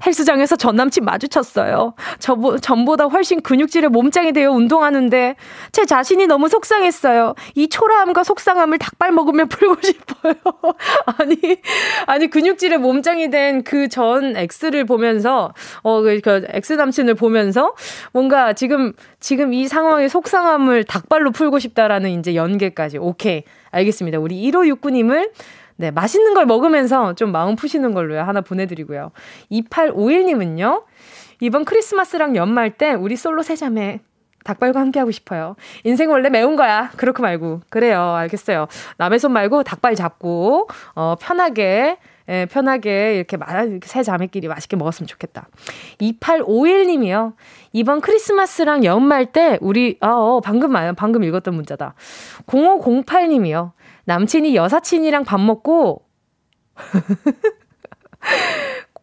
헬스장에서 전 남친 마주쳤어요. 저, 전보다 훨씬 근육질의 몸짱이 되어 운동하는데 제 자신이 너무 속상했어요. 이 초라함과 속상함을 닭발 먹으면 풀고 싶어요. 아니, 아니, 근육질의 몸짱이 된 그 전 X를 보면서, 어, 그, 그 X 남친을 보면서 뭔가 지금, 지금 이 상황의 속상함을 닭발로 풀고 싶다라는 이제 연계까지. 오케이. 알겠습니다. 우리 1569님을 네, 맛있는 걸 먹으면서 좀 마음 푸시는 걸로요. 하나 보내드리고요. 2851님은요. 이번 크리스마스랑 연말 때 우리 솔로 세자매 닭발과 함께하고 싶어요. 인생 원래 매운 거야. 그렇고 말고. 그래요. 알겠어요. 남의 손 말고 닭발 잡고, 어, 편하게, 예, 편하게 이렇게 말, 세 자매끼리 맛있게 먹었으면 좋겠다. 2851님이요. 이번 크리스마스랑 연말 때 우리, 아, 어, 방금, 방금 읽었던 문자다. 0508님이요. 남친이 여사친이랑 밥 먹고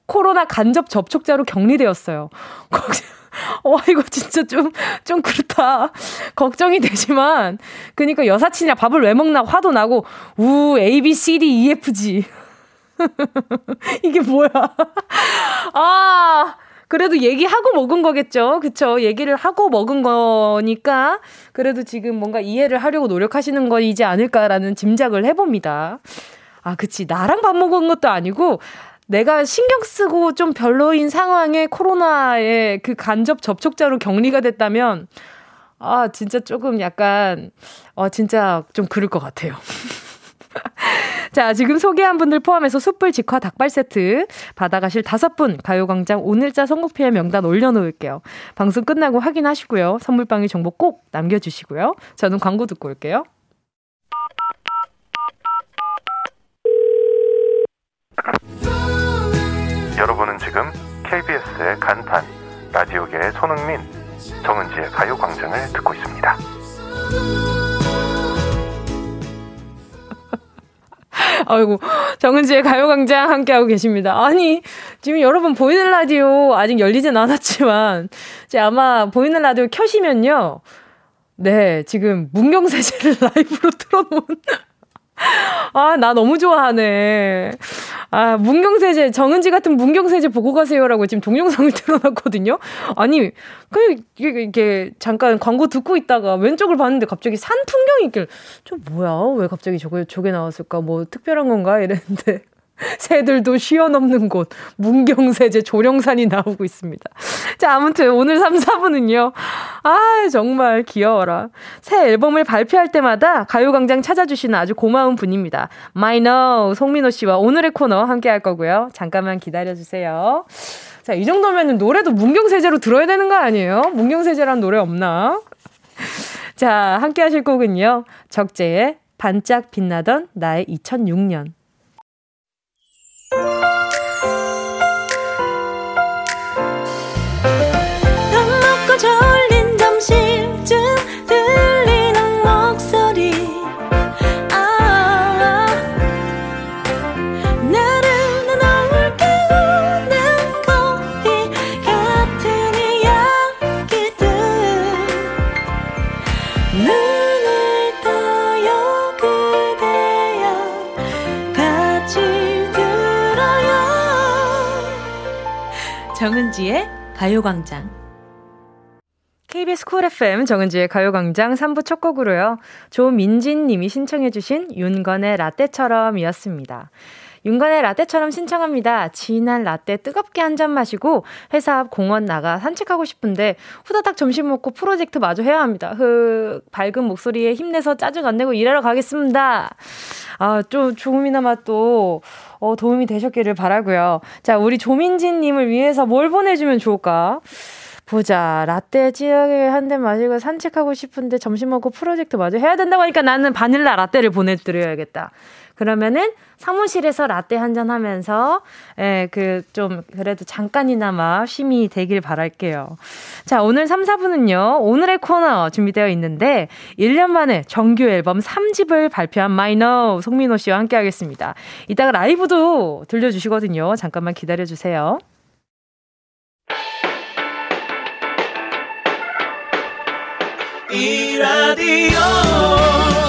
코로나 간접 접촉자로 격리되었어요. 어, 이거 진짜 좀, 좀 그렇다. 걱정이 되지만, 그니까 여사친이랑 밥을 왜 먹나 화도 나고, 우, A, B, C, D, E, F, G. 이게 뭐야. 아, 그래도 얘기하고 먹은 거겠죠. 그쵸? 얘기를 하고 먹은 거니까 그래도 지금 뭔가 이해를 하려고 노력하시는 거이지 않을까라는 짐작을 해봅니다. 아, 그치. 나랑 밥 먹은 것도 아니고 내가 신경 쓰고 좀 별로인 상황에 코로나의 그 간접 접촉자로 격리가 됐다면 아, 진짜 조금 약간, 어, 진짜 좀 그럴 것 같아요. 자, 지금 소개한 분들 포함해서 숯불 직화 닭발 세트 받아가실 다섯 분 가요광장 오늘자 선곡표에 명단 올려놓을게요. 방송 끝나고 확인하시고요. 선물방에 정보 꼭 남겨주시고요. 저는 광고 듣고 올게요. 여러분은 지금 KBS의 간판 라디오계의 손흥민 정은지의 가요광장을 듣고 있습니다. 아이고, 정은지의 가요광장 함께하고 계십니다. 아니, 지금 여러분 보이는 라디오 아직 열리진 않았지만, 이제 아마 보이는 라디오 켜시면요. 네, 지금 문경세제를 라이브로 틀어놓은 아, 나 너무 좋아하네. 아, 문경세제, 정은지 같은 문경세제 보고 가세요라고 지금 동영상을 틀어놨거든요. 아니, 그, 이게, 잠깐 광고 듣고 있다가 왼쪽을 봤는데 갑자기 산 풍경이 있길, 좀 뭐야? 왜 갑자기 저게, 저게 나왔을까? 뭐 특별한 건가? 이랬는데. 새들도 쉬어넘는 곳, 문경세제 조령산이 나오고 있습니다. 자, 아무튼 오늘 3, 4분은요. 아, 정말 귀여워라. 새 앨범을 발표할 때마다 가요광장 찾아주시는 아주 고마운 분입니다. 마이너 송민호 씨와 오늘의 코너 함께 할 거고요. 잠깐만 기다려주세요. 자, 이 정도면 노래도 문경세제로 들어야 되는 거 아니에요? 문경세제란 노래 없나? 자, 함께 하실 곡은요. 적재의 반짝 빛나던 나의 2006년. 가요광장. KBS Cool FM 정은지의 가요광장 3부 첫 곡으로요. 조민진 님이 신청해주신 윤건의 라떼처럼 이었습니다. 윤건의 라떼처럼 신청합니다. 진한 라떼 뜨겁게 한 잔 마시고 회사 앞 공원 나가 산책하고 싶은데 후다닥 점심 먹고 프로젝트 마저 해야 합니다. 흑 밝은 목소리에 힘내서 짜증 안 내고 일하러 가겠습니다. 아, 좀 조금이나마 또 어, 도움이 되셨기를 바라고요. 자, 우리 조민진 님을 위해서 뭘 보내주면 좋을까? 보자. 라떼 찌하게 한잔 마시고 산책하고 싶은데 점심 먹고 프로젝트 마저 해야 된다고 하니까 나는 바닐라 라떼를 보내드려야겠다. 그러면은 사무실에서 라떼 한 잔 하면서, 예, 그, 좀, 그래도 잠깐이나마 쉼이 되길 바랄게요. 자, 오늘 3, 4분은요, 오늘의 코너 준비되어 있는데, 1년 만에 정규 앨범 3집을 발표한 마이너 송민호 씨와 함께 하겠습니다. 이따가 라이브도 들려주시거든요. 잠깐만 기다려 주세요. 이 라디오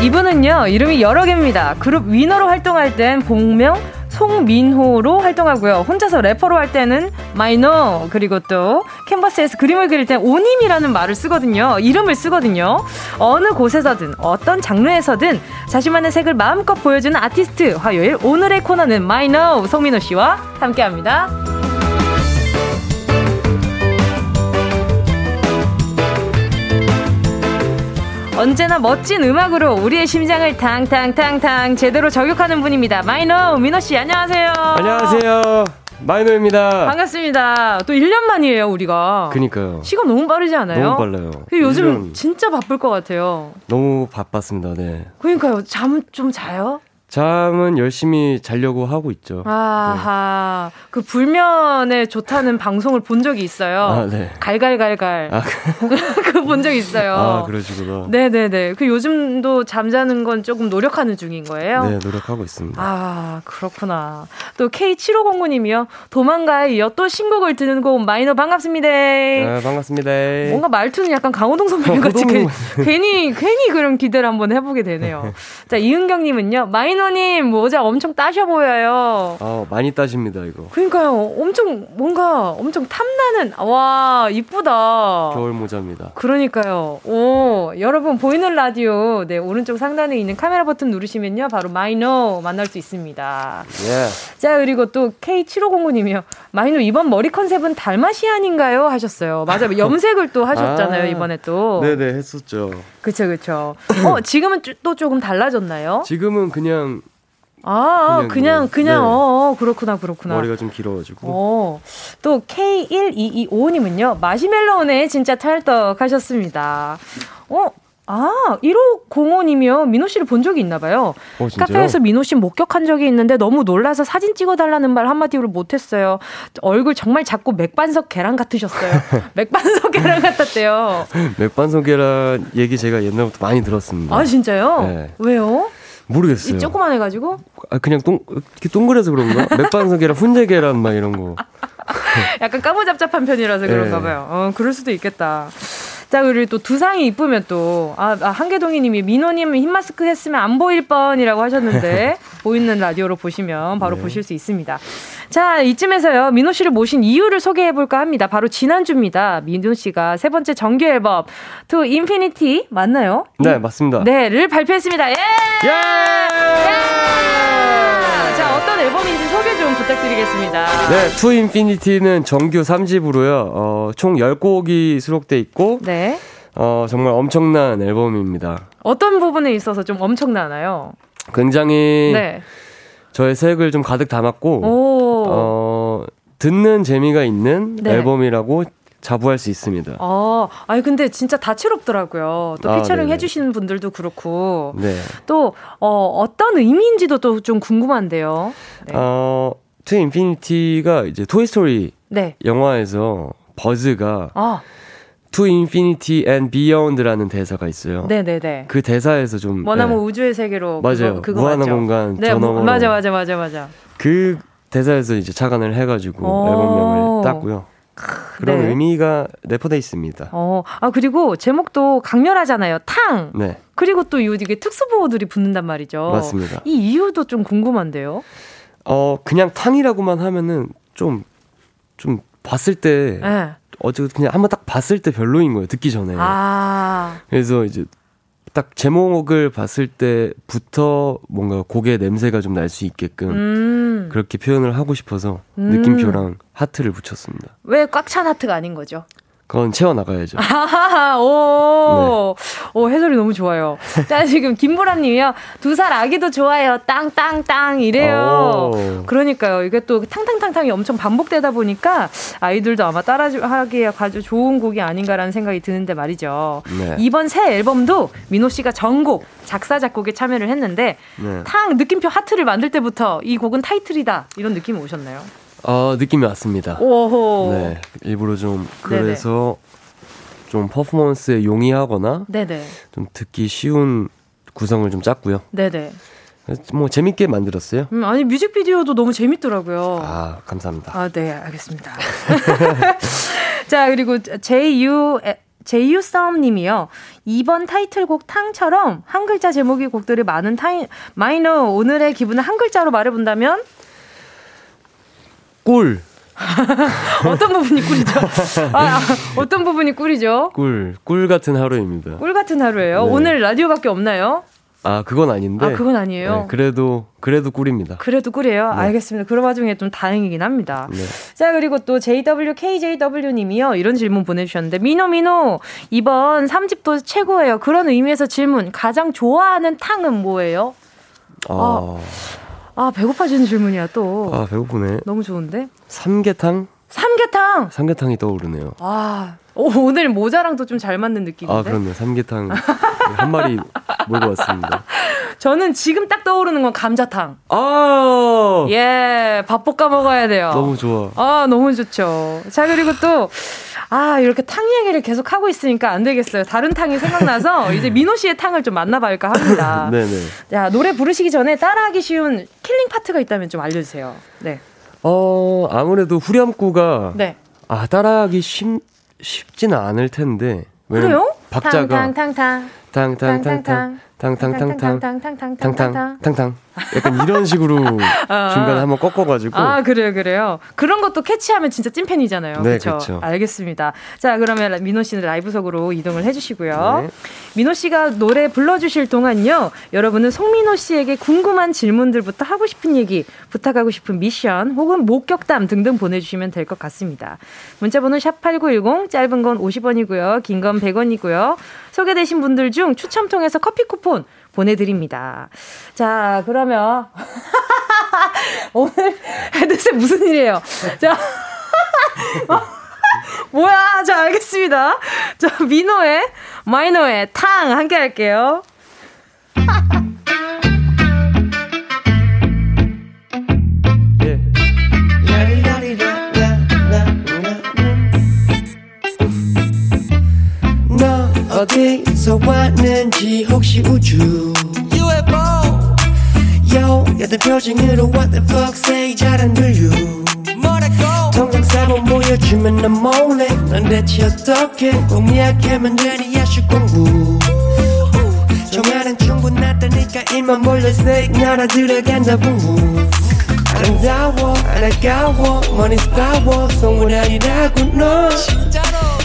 이분은요, 이름이 여러 개입니다. 그룹 위너로 활동할 땐 본명 송민호로 활동하고요. 혼자서 래퍼로 할 때는 마이너, 그리고 또 캔버스에서 그림을 그릴 땐 오님이라는 말을 쓰거든요. 이름을 쓰거든요. 어느 곳에서든, 어떤 장르에서든 자신만의 색을 마음껏 보여주는 아티스트 화요일 오늘의 코너는 마이너 송민호 씨와 함께 합니다. 언제나 멋진 음악으로 우리의 심장을 탕탕탕탕 제대로 저격하는 분입니다. 마이너 민호 씨 안녕하세요. 안녕하세요. 마이너입니다. 반갑습니다. 또 1년 만이에요, 우리가. 그니까요. 시간 너무 빠르지 않아요? 너무 빨라요. 요즘 진짜 바쁠 것 같아요. 너무 바빴습니다, 네. 그러니까요. 잠 좀 자요? 잠은 열심히 자려고 하고 있죠. 아하. 네. 그 불면에 좋다는 방송을 본 적이 있어요. 아, 네. 갈갈갈갈. 아, 그본 적 있어요. 아, 그러시구나. 네네네. 그 요즘도 잠자는 건 조금 노력하는 중인 거예요? 네, 노력하고 있습니다. 아, 그렇구나. 또 K7509님이요. 도망가요. 또 신곡을 듣는 곡 마이너 반갑습니다. 네, 반갑습니다. 뭔가 말투는 약간 강호동 선배님 같이 어, 괜히, 괜히 그런 기대를 한번 해보게 되네요. 자, 이은경님은요. 마이너 이민호님 모자 엄청 따셔 보여요. 아 많이 따십니다 이거. 그러니까요. 엄청 뭔가 엄청 탐나는 와 이쁘다. 겨울 모자입니다. 그러니까요. 오 여러분 보이는 라디오 네 오른쪽 상단에 있는 카메라 버튼 누르시면요 바로 마이너 만날 수 있습니다. 예. 자 그리고 또 K7509님이요. 마이너 이번 머리 컨셉은 달마시안인가요 하셨어요. 맞아요. 염색을 또 하셨잖아요 아, 이번에 또. 네네 했었죠. 그쵸 그쵸. 어 지금은 또 조금 달라졌나요? 지금은 그냥 아, 그냥, 그냥, 그냥, 네. 어, 어, 그렇구나, 그렇구나. 머리가 좀 길어가지고. 어. 또, K1225님은요, 마시멜로네 진짜 찰떡 하셨습니다. 어, 아, 1505님이요. 민호 씨를 본 적이 있나 봐요. 어, 카페에서 민호 씨 목격한 적이 있는데 너무 놀라서 사진 찍어달라는 말 한마디로 못했어요. 얼굴 정말 작고 맥반석 계란 같으셨어요. 맥반석 계란 같았대요. 맥반석 계란 얘기 제가 옛날부터 많이 들었습니다. 아, 진짜요? 네. 왜요? 모르겠어요. 이 조그만 해가지고? 아 그냥 동 이렇게 동그래서 그런가? 맥반석 계란, 훈제 계란 막 이런 거. 약간 까무잡잡한 편이라서 그런가 네. 봐요. 어, 그럴 수도 있겠다. 자, 그리고 또 두상이 이쁘면 또, 아, 아 한계동이 님이 민호님 흰 마스크 했으면 안 보일 뻔이라고 하셨는데, 보이는 라디오로 보시면 바로 네. 보실 수 있습니다. 자, 이쯤에서요, 민호 씨를 모신 이유를 소개해 볼까 합니다. 바로 지난주입니다. 민호 씨가 세 번째 정규 앨범, To Infinity, 맞나요? 네, 맞습니다. 네, 를 발표했습니다. 예! 예! 예! 소개 좀 부탁드리겠습니다. 네, To Infinity는 정규 3집으로요, 어, 총 10곡이 수록돼 있고, 네. 어, 정말 엄청난 앨범입니다. 어떤 부분에 있어서 좀 엄청나나요? 굉장히, 네. 저의 색을 좀 가득 담았고 어, 듣는 재미가 있는 네. 앨범이라고 자부할 수 있습니다. 아, 아니 근데 진짜 다채롭더라고요. 또 아, 피처링 해주시는 분들도 그렇고 네. 또 어, 어떤 의미인지도 또 좀 궁금한데요. 네. 어, To Infinity가 이제 토이 스토리 네. 영화에서 버즈가 아. To Infinity and Beyond라는 대사가 있어요. 네네네. 그 대사에서 좀 원하면 네. 우주의 세계로 맞아요. 그거, 그거 무한한 맞죠? 공간 네, 전원 맞아 맞아 맞아 맞아. 그 대사에서 이제 착안을 해가지고 앨범명을 땄고요. 그런 네. 의미가 내포돼 있습니다. 어, 아 그리고 제목도 강렬하잖아요. 탕. 네. 그리고 또 이게 특수 보호들이 붙는단 말이죠. 맞습니다. 이 이유도 좀 궁금한데요. 어 그냥 탕이라고만 하면은 좀좀 좀 봤을 때 네. 어제 그냥 한번 딱 봤을 때 별로인 거예요. 듣기 전에. 아. 그래서 이제 딱 제목을 봤을 때부터 뭔가 곡의 냄새가 좀 날 수 있게끔 음. 그렇게 표현을 하고 싶어서 음. 느낌표랑 하트를 붙였습니다. 왜 꽉 찬 하트가 아닌 거죠? 그건 채워나가야죠. 오, 네. 오, 해설이 너무 좋아요. 자, 지금 김보람 님이요. 두 살 아기도 좋아요. 땅, 땅, 땅. 이래요. 오. 그러니까요. 이게 또 탕탕탕탕이 엄청 반복되다 보니까 아이들도 아마 따라하기에 아주 좋은 곡이 아닌가라는 생각이 드는데 말이죠. 네. 이번 새 앨범도 민호 씨가 전곡, 작사, 작곡에 참여를 했는데 네. 탕, 느낌표 하트를 만들 때부터 이 곡은 타이틀이다. 이런 느낌이 오셨나요? 어, 느낌이 왔습니다. 오호. 네. 일부러 좀 그래서 네네. 좀 퍼포먼스에 용이하거나 네네. 좀 듣기 쉬운 구성을 좀 짰고요. 네네. 뭐 재밌게 만들었어요. 음, 아니 뮤직비디오도 너무 재밌더라고요. 아 감사합니다. 아 네 알겠습니다. 자 그리고 JU 제이유 썸님이요. 이번 타이틀곡 탕처럼 한 글자 제목의 곡들이 많은 타이, 마이너 오늘의 기분을 한 글자로 말해본다면 꿀. 어떤 부분이 꿀이죠? 아, 아, 어떤 부분이 꿀이죠? 꿀, 꿀 같은 하루입니다. 꿀 같은 하루예요. 네. 오늘 라디오밖에 없나요? 아, 그건 아닌데. 아, 그건 아니에요. 네, 그래도 그래도 꿀입니다. 그래도 꿀이에요. 네. 알겠습니다. 그런 와중에 좀 다행이긴 합니다. 네. 자, 그리고 또 JWKJW 님이요. 이런 질문 보내 주셨는데 민호 민호 이번 3집도 최고예요. 그런 의미에서 질문. 가장 좋아하는 탕은 뭐예요? 아. 아. 아, 배고파지는 질문이야, 또. 아, 배고프네. 너무 좋은데? 삼계탕? 삼계탕! 삼계탕이 떠오르네요. 아, 오, 늘 모자랑도 좀 잘 맞는 느낌인데? 아, 그렇네. 삼계탕 한 마리 몰고 왔습니다. 저는 지금 딱 떠오르는 건 감자탕. 아. 예, 밥 볶아 먹어야 돼요. 너무 좋아. 아, 너무 좋죠. 자, 그리고 또 아, 이렇게 탕 얘기를 계속 하고 있으니까 안 되겠어요. 다른 탕이 생각나서 이제 민호 씨의 탕을 좀 만나볼까 합니다. 네네. 자, 노래 부르시기 전에 따라하기 쉬운 killing part가 있다면 좀 알려주세요. 네. 어, 아무래도 후렴구가. 네. 아, 따라하기 쉽, 쉽지는 않을 텐데. 그래요? 박자가. 탕탕탕탕. 탕탕탕탕. 탕탕탕탕탕탕탕탕탕탕탕. 약간 이런 식으로 아, 중간에 한번 꺾어가지고. 아 그래요 그래요. 그런 것도 캐치하면 진짜 찐팬이잖아요. 네 그렇죠 알겠습니다. 자 그러면 민호 씨는 라이브석으로 이동을 해주시고요. 네. 민호 씨가 노래 불러주실 동안요 여러분은 송민호 씨에게 궁금한 질문들부터 하고 싶은 얘기 부탁하고 싶은 미션 혹은 목격담 등등 보내주시면 될 것 같습니다. 문자번호 샵 #8910 짧은 건 50원이고요 긴 건 100원이고요. 소개되신 분들 중 추첨 통해서 커피 쿠폰 보내드립니다. 자, 그러면 오늘 헤드셋 무슨 일이에요? 자, 뭐야? 자, 알겠습니다. 자, 민호의 마이너의 탕 함께 할게요. 어디서 왔는지 혹시 우주? UFO Yo 야단 표정으로 what the fuck say 잘안 들려 뭐라고 통장 사본 보여주면 난 몰래. 난 대체 어떻게 꼭 예약하면 되니 야식 공부. 정화는 충분하다니까 입만 몰려 스테이크 날아 들어간다 붕붕. 아름다워 안 아까워 머니 스파워 소문 아니라고 너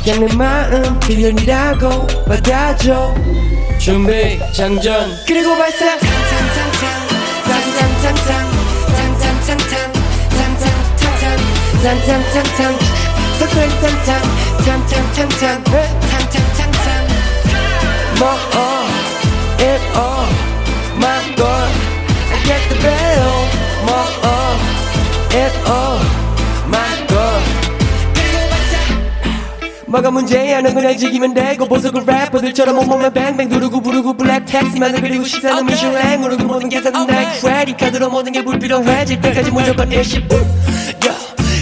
그냥 내 마음 빌런이라고 받아줘 준비 장전 그리고 발사 bill more it all 뭐가 문제야? 넌 그냥 즐기면 되고 보석은 래퍼들처럼 온몸에 뱅뱅 누르고 부르고 블랙 택시만을 그리고 식사는 미슐랭으로 그 모든 계산은 내 크레딧 카드로 모든 게 불필요해질 때까지 무조건 일시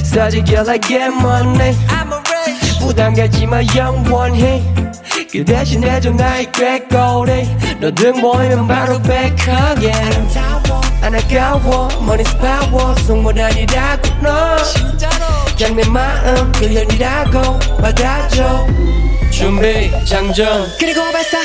사직 girl I get money. 부담 갖지 마 영원히 그 대신 해줘 나의 꾀꼬리. 너등 모이면 바로 back again 안 아까워 money's power 속물 아니라고 너 그냥 내 마음 빌런이라고 받아줘 준비 장전 그리고 발사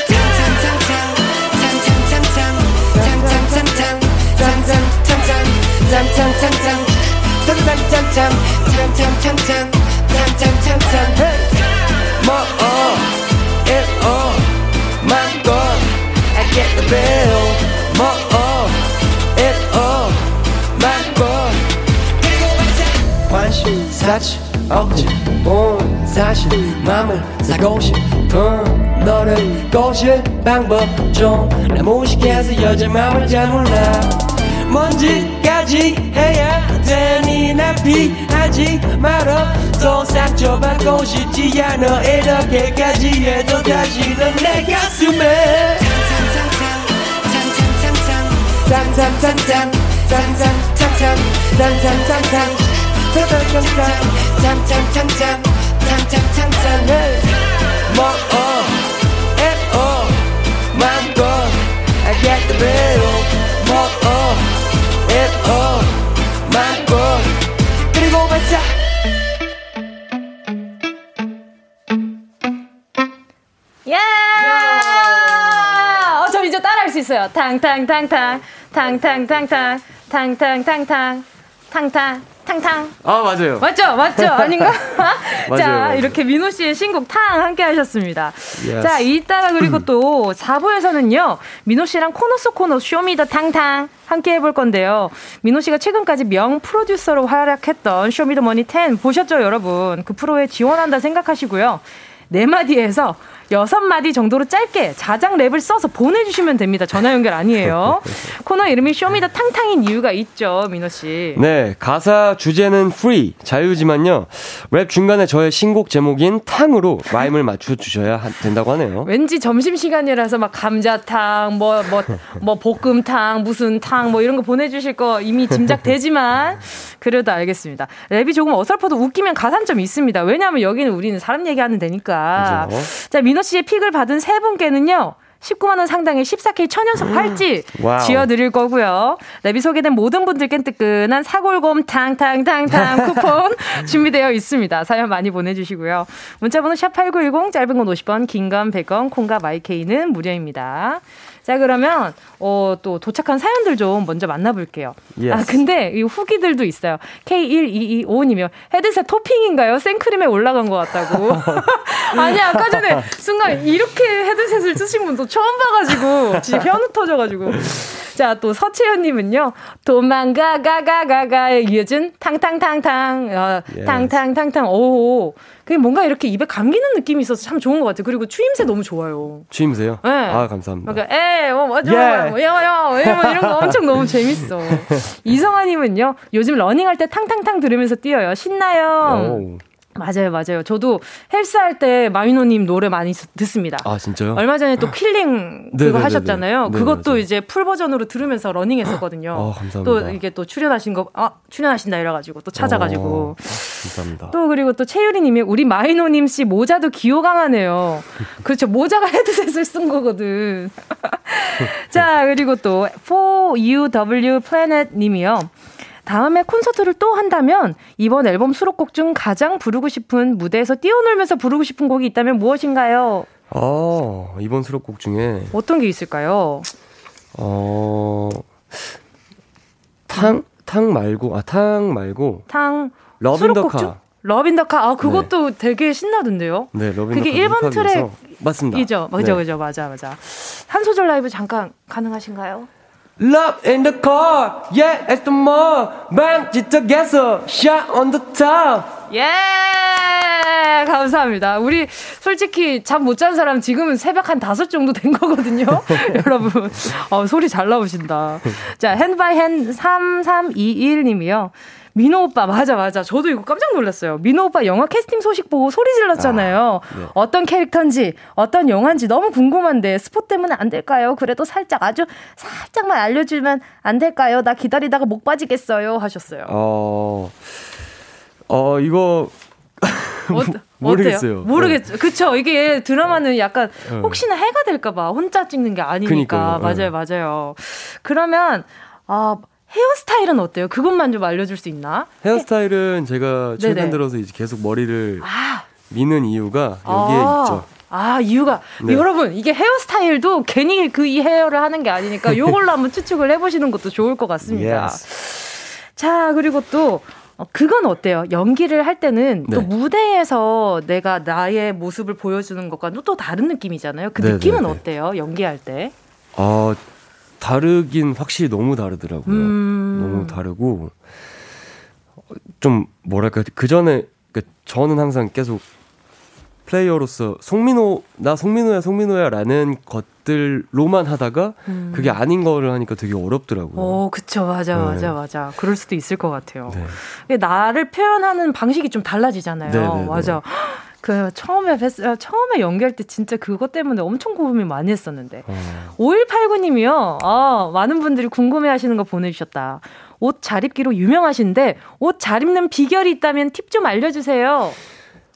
more it all my God I get the bill it 관심 사치 억지. 온 사실 맘을 사고 싶은 너를 꼬실 방법 좀나 무식해서 여자 맘을 잘 몰라. 뭔지까지 해야 되니 나 피하지 말아. 또싹 좁아고 싶지 않아. 이렇게까지 해도 다시는 내 가슴에. 짠짠짠짠 짠짠 탕탕탕탕 탕탕탕탕 탕탕탕탕 어쩜 이제 따라할 수 있어요. 탕탕탕탕. 탕탕탕탕. 탕탕탕탕. 탕탕. 탕탕. 아, 맞아요. 맞죠? 맞죠? 아닌가? 맞아요, 자, 맞아요. 이렇게 민호 씨의 신곡 탕 함께 하셨습니다. Yes. 자, 이따가 그리고 또 4부에서는요, 민호 씨랑 코너 속 코너 쇼미더 탕탕 함께 해볼 건데요. 민호 씨가 최근까지 명 프로듀서로 활약했던 쇼미더머니 10 보셨죠, 여러분? 그 프로에 지원한다 생각하시고요. 네 마디에서 여섯 마디 정도로 짧게 자작 랩을 써서 보내주시면 됩니다. 전화 연결 아니에요. 코너 이름이 쇼미더 탕탕인 이유가 있죠, 민호 씨. 네, 가사 주제는 free 자유지만요. 랩 중간에 저의 신곡 제목인 탕으로 라임을 맞춰 주셔야 된다고 하네요. 왠지 점심 시간이라서 막 감자탕, 뭐 뭐뭐 뭐 볶음탕, 무슨 탕, 뭐 이런 거 보내주실 거 이미 짐작되지만 그래도 알겠습니다. 랩이 조금 어설퍼도 웃기면 가산점이 있습니다. 왜냐하면 여기는 우리는 사람 얘기하는 데니까. 그죠? 자, 민호 씨의 픽을 받은 세 분께는요. 19만 원 상당의 14K 천연석 팔찌 지어드릴 거고요. 랩이 소개된 모든 분들께 뜨끈한 사골곰 탕탕탕탕 쿠폰 준비되어 있습니다. 사연 많이 보내주시고요. 문자번호 샵8910 짧은 건 50원, 긴 건 100원, 콩과 마이케이는 무료입니다. 자, 그러면, 어, 또 도착한 사연들 좀 먼저 만나볼게요. Yes. 아, 근데 이 후기들도 있어요. K1225님이요. 헤드셋 토핑인가요? 생크림에 올라간 것 같다고. 아니, 아까 전에 순간 이렇게 헤드셋을 쓰신 분도 처음 봐가지고, 진짜 현우 터져가지고. 자, 또 서채연님은요. 도망가, 가, 가, 가, 가에 이어진 탕탕탕탕, 어. 탕탕탕탕, 오. 그게 뭔가 이렇게 입에 감기는 느낌이 있어서 참 좋은 것 같아요. 그리고 추임새 너무 좋아요. 추임새요? 네. 아, 감사합니다. 그러니까, 에, 뭐, 맞아, yeah. 뭐, 야, 야, 뭐 이런 거 엄청 너무 재밌어. 이성아님은요, 요즘 러닝할 때 탕탕탕 들으면서 뛰어요. 신나요. 오. 맞아요, 맞아요. 저도 헬스할 때 마이노님 노래 많이 듣습니다. 아, 진짜요? 얼마 전에 또 Killing 그거 네네네네. 하셨잖아요. 네네, 그것도 맞아요. 이제 full 버전으로 들으면서 러닝 했었거든요. 아, 감사합니다. 또 이게 또 출연하신 거, 아, 출연하신다 이래가지고 또 찾아가지고. 오, 어, 감사합니다. 또 그리고 또 채유리 님이 우리 마이노님 씨 모자도 기호강하네요. 그렇죠. 모자가 헤드셋을 쓴 거거든. 자, 그리고 또 4UW 플래닛 님이요. 다음에 콘서트를 또 한다면 이번 앨범 수록곡 중 가장 부르고 싶은 무대에서 뛰어놀면서 부르고 싶은 곡이 있다면 무엇인가요? 어, 이번 수록곡 중에 어떤 게 있을까요? 어, 탕, 탕 말고, 아, 탕 말고. 탕. LOVE IN DA CAR. LOVE IN DA CAR. 아, 그것도 네. 되게 신나던데요? 네, LOVE IN DA CAR. 그게 1번 트랙. 맞습니다. 이죠. 그죠, 네. 그죠. 맞아, 맞아. 한 소절 라이브 잠깐 가능하신가요? Love in the car, yeah, it's the more. Bang, together, shot on the top. 예! 감사합니다. 우리 솔직히 잠 못 잔 사람 지금은 새벽 한 다섯 정도 된 거거든요. 여러분. 어, 소리 잘 나오신다. 자, 핸바이 핸 3321님이요. 민호 오빠 맞아 맞아 저도 이거 깜짝 놀랐어요 민호 오빠 영화 캐스팅 소식 보고 소리 질렀잖아요 아, 네. 어떤 캐릭터인지 어떤 영화인지 너무 궁금한데 스포 때문에 안 될까요 그래도 살짝 아주 살짝만 알려주면 안 될까요 나 기다리다가 목 빠지겠어요 하셨어요 어, 어 이거 어, 모르겠어요. 모르겠죠. 네. 그쵸. 이게 드라마는 약간 네. 혹시나 해가 될까봐 혼자 찍는 게 아니니까. 그러니까요. 맞아요, 네. 맞아요. 그러면, 아, 헤어스타일은 어때요? 그것만 좀 알려줄 수 있나? 헤어스타일은 제가 최근 네네. 들어서 이제 계속 머리를 아. 미는 이유가 여기에 아. 있죠. 아, 이유가. 네. 여러분, 이게 헤어스타일도 괜히 그 이 헤어를 하는 게 아니니까 요걸로 한번 추측을 해보시는 것도 좋을 것 같습니다. Yes. 자, 그리고 또, 어, 그건 어때요? 연기를 할 때는 네. 또 무대에서 내가 나의 모습을 보여주는 것과 또 다른 느낌이잖아요. 그 네네네. 느낌은 어때요? 연기할 때? 어, 다르긴 확실히 너무 다르더라고요. 음. 너무 다르고 좀 뭐랄까 그 전에 그 저는 항상 계속 플레이어로서 송민호 나 송민호야 송민호야라는 것들로만 하다가 음. 그게 아닌 거를 하니까 되게 어렵더라고요. 어, 그쵸, 맞아, 네. 맞아, 맞아. 그럴 수도 있을 것 같아요. 네. 나를 표현하는 방식이 좀 달라지잖아요. 네네네. 네, 네. 맞아. 그 처음에 뵀, 어, 처음에 연기할 때 진짜 그것 때문에 엄청 고민 많이 했었는데. 어. 5189님이요. 아, 많은 분들이 궁금해 하시는 거 보내주셨다. 옷 잘 입기로 유명하신데, 옷 잘 입는 비결이 있다면 팁 좀 알려주세요.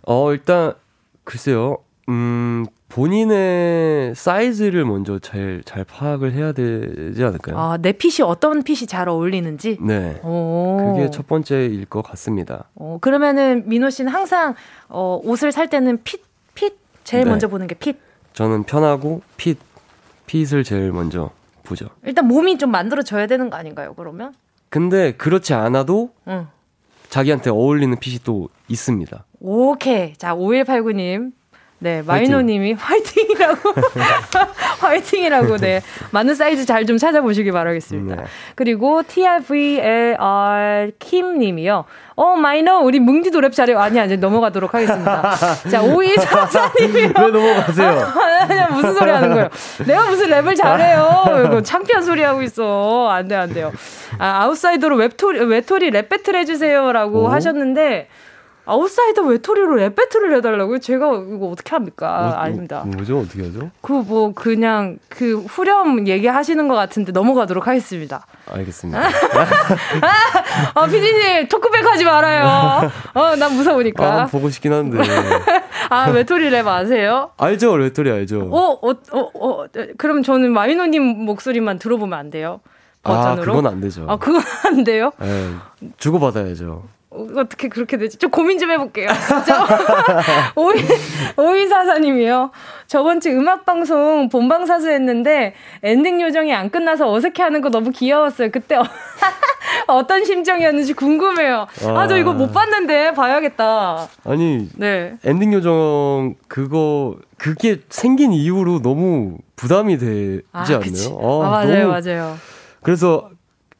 어, 일단, 글쎄요. 음, 본인의 사이즈를 먼저 잘, 잘 파악을 해야 되지 않을까요? 아, 내 핏이 어떤 핏이 잘 어울리는지? 네. 오. 그게 첫 번째일 것 같습니다. 어, 그러면은 민호 씨는 항상 어, 옷을 살 때는 핏, 핏 제일 네. 먼저 보는 게 핏. 저는 편하고 핏, fit을 제일 먼저 보죠. 일단 몸이 좀 만들어져야 되는 거 아닌가요, 그러면? 근데 그렇지 않아도 응. 자기한테 어울리는 핏이 또 있습니다. 오케이. 자, 5189님. 네, 마이노님이 화이팅! 이라고 화이팅이라고, 네. 많은 사이즈 잘 좀 찾아보시기 바라겠습니다. 네. 그리고 TRVLR 킴님이요. 어, 마이노, 우리 뭉디도 랩 잘해요. 아니, 아니, 넘어가도록 하겠습니다. 자, 5244님이요. 왜 넘어가세요? 아니, 무슨 소리 하는 거예요? 내가 무슨 랩을 잘해요? 이거 창피한 소리 하고 있어. 안 돼, 안 돼요. 아, 아웃사이더로 외톨이, 외톨이 랩 배틀 해주세요라고 오? 하셨는데, 아웃사이더 외톨이로 랩 battle을 해달라고요? 제가 이거 어떻게 합니까? 뭐, 아닙니다. 뭐죠? 어떻게 하죠? 그 뭐 그냥 그 후렴 얘기하시는 것 같은데 넘어가도록 하겠습니다. 알겠습니다. 아, 피디님 talkback 하지 말아요. 어, 난 무서우니까. 아, 보고 싶긴 한데. 아, 외톨이 랩 아세요? 알죠, 외톨이 알죠. 어, 어, 어, 어, 그럼 저는 마이노님 목소리만 들어보면 안 돼요? 아, 버전으로? 아, 그건 안 되죠. 아, 그건 안 돼요? 네, 주고받아야죠. 어, 어떻게 그렇게 되지? 좀 고민 좀 해볼게요. 오이, 오이사사님이요. 저번 주 음악방송 본방사수 했는데 엔딩 요정이 안 끝나서 어색해 하는 거 너무 귀여웠어요. 그때 어, 떤 심정이었는지 궁금해요. 아, 저 이거 못 봤는데 봐야겠다. 아니, 네. 엔딩 요정 그거, 그게 생긴 이후로 너무 부담이 되지 아, 않나요? 아, 아, 맞아요, 너무... 맞아요. 그래서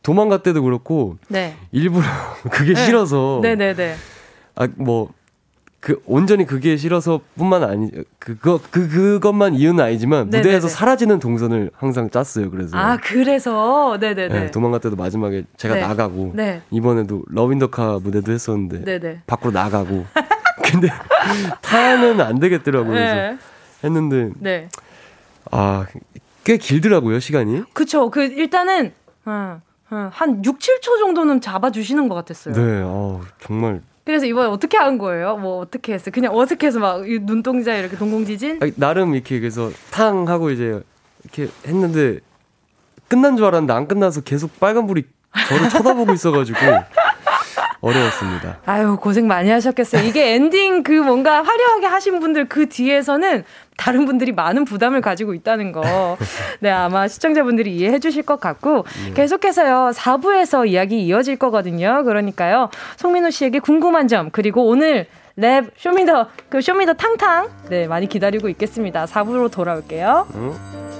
도망갈 때도 그렇고 네. 일부러 그게 네. 싫어서 네네네. 아뭐 그 온전히 그게 싫어서뿐만 아니 그거 그 그것만 이유는 아니지만 네네네. 무대에서 사라지는 동선을 항상 짰어요. 그래서 아 그래서 네네네 네, 도망갈 때도 마지막에 제가 네. 나가고 네. 이번에도 러빈더카 무대도 했었는데 네네. 밖으로 나가고 근데 타는 안 되겠더라고요. 그래서 네. 했는데 네. 아꽤 길더라고요 시간이. 그쵸. 그 일단은 어. 한 6, 7초 정도는 잡아주시는 것 같았어요. 네, 어, 정말. 그래서 이번에 어떻게 한 거예요? 뭐 어떻게 했어요? 그냥 어색해서 막 눈동자 이렇게 동공지진? 아니, 나름 이렇게 그래서 탕 하고 이제 이렇게 했는데 끝난 줄 알았는데 안 끝나서 계속 빨간 불이 저를 쳐다보고 있어가지고 어려웠습니다. 아유 고생 많이 하셨겠어요. 이게 엔딩 그 뭔가 화려하게 하신 분들 그 뒤에서는 다른 분들이 많은 부담을 가지고 있다는 거. 네, 아마 시청자분들이 이해해 주실 것 같고 네. 계속해서요. 4부에서 이야기 이어질 거거든요. 그러니까요. 송민호 씨에게 궁금한 점 그리고 오늘 랩 쇼미더 그 쇼미더 탕탕 네, 많이 기다리고 있겠습니다. 4부로 돌아올게요. 음.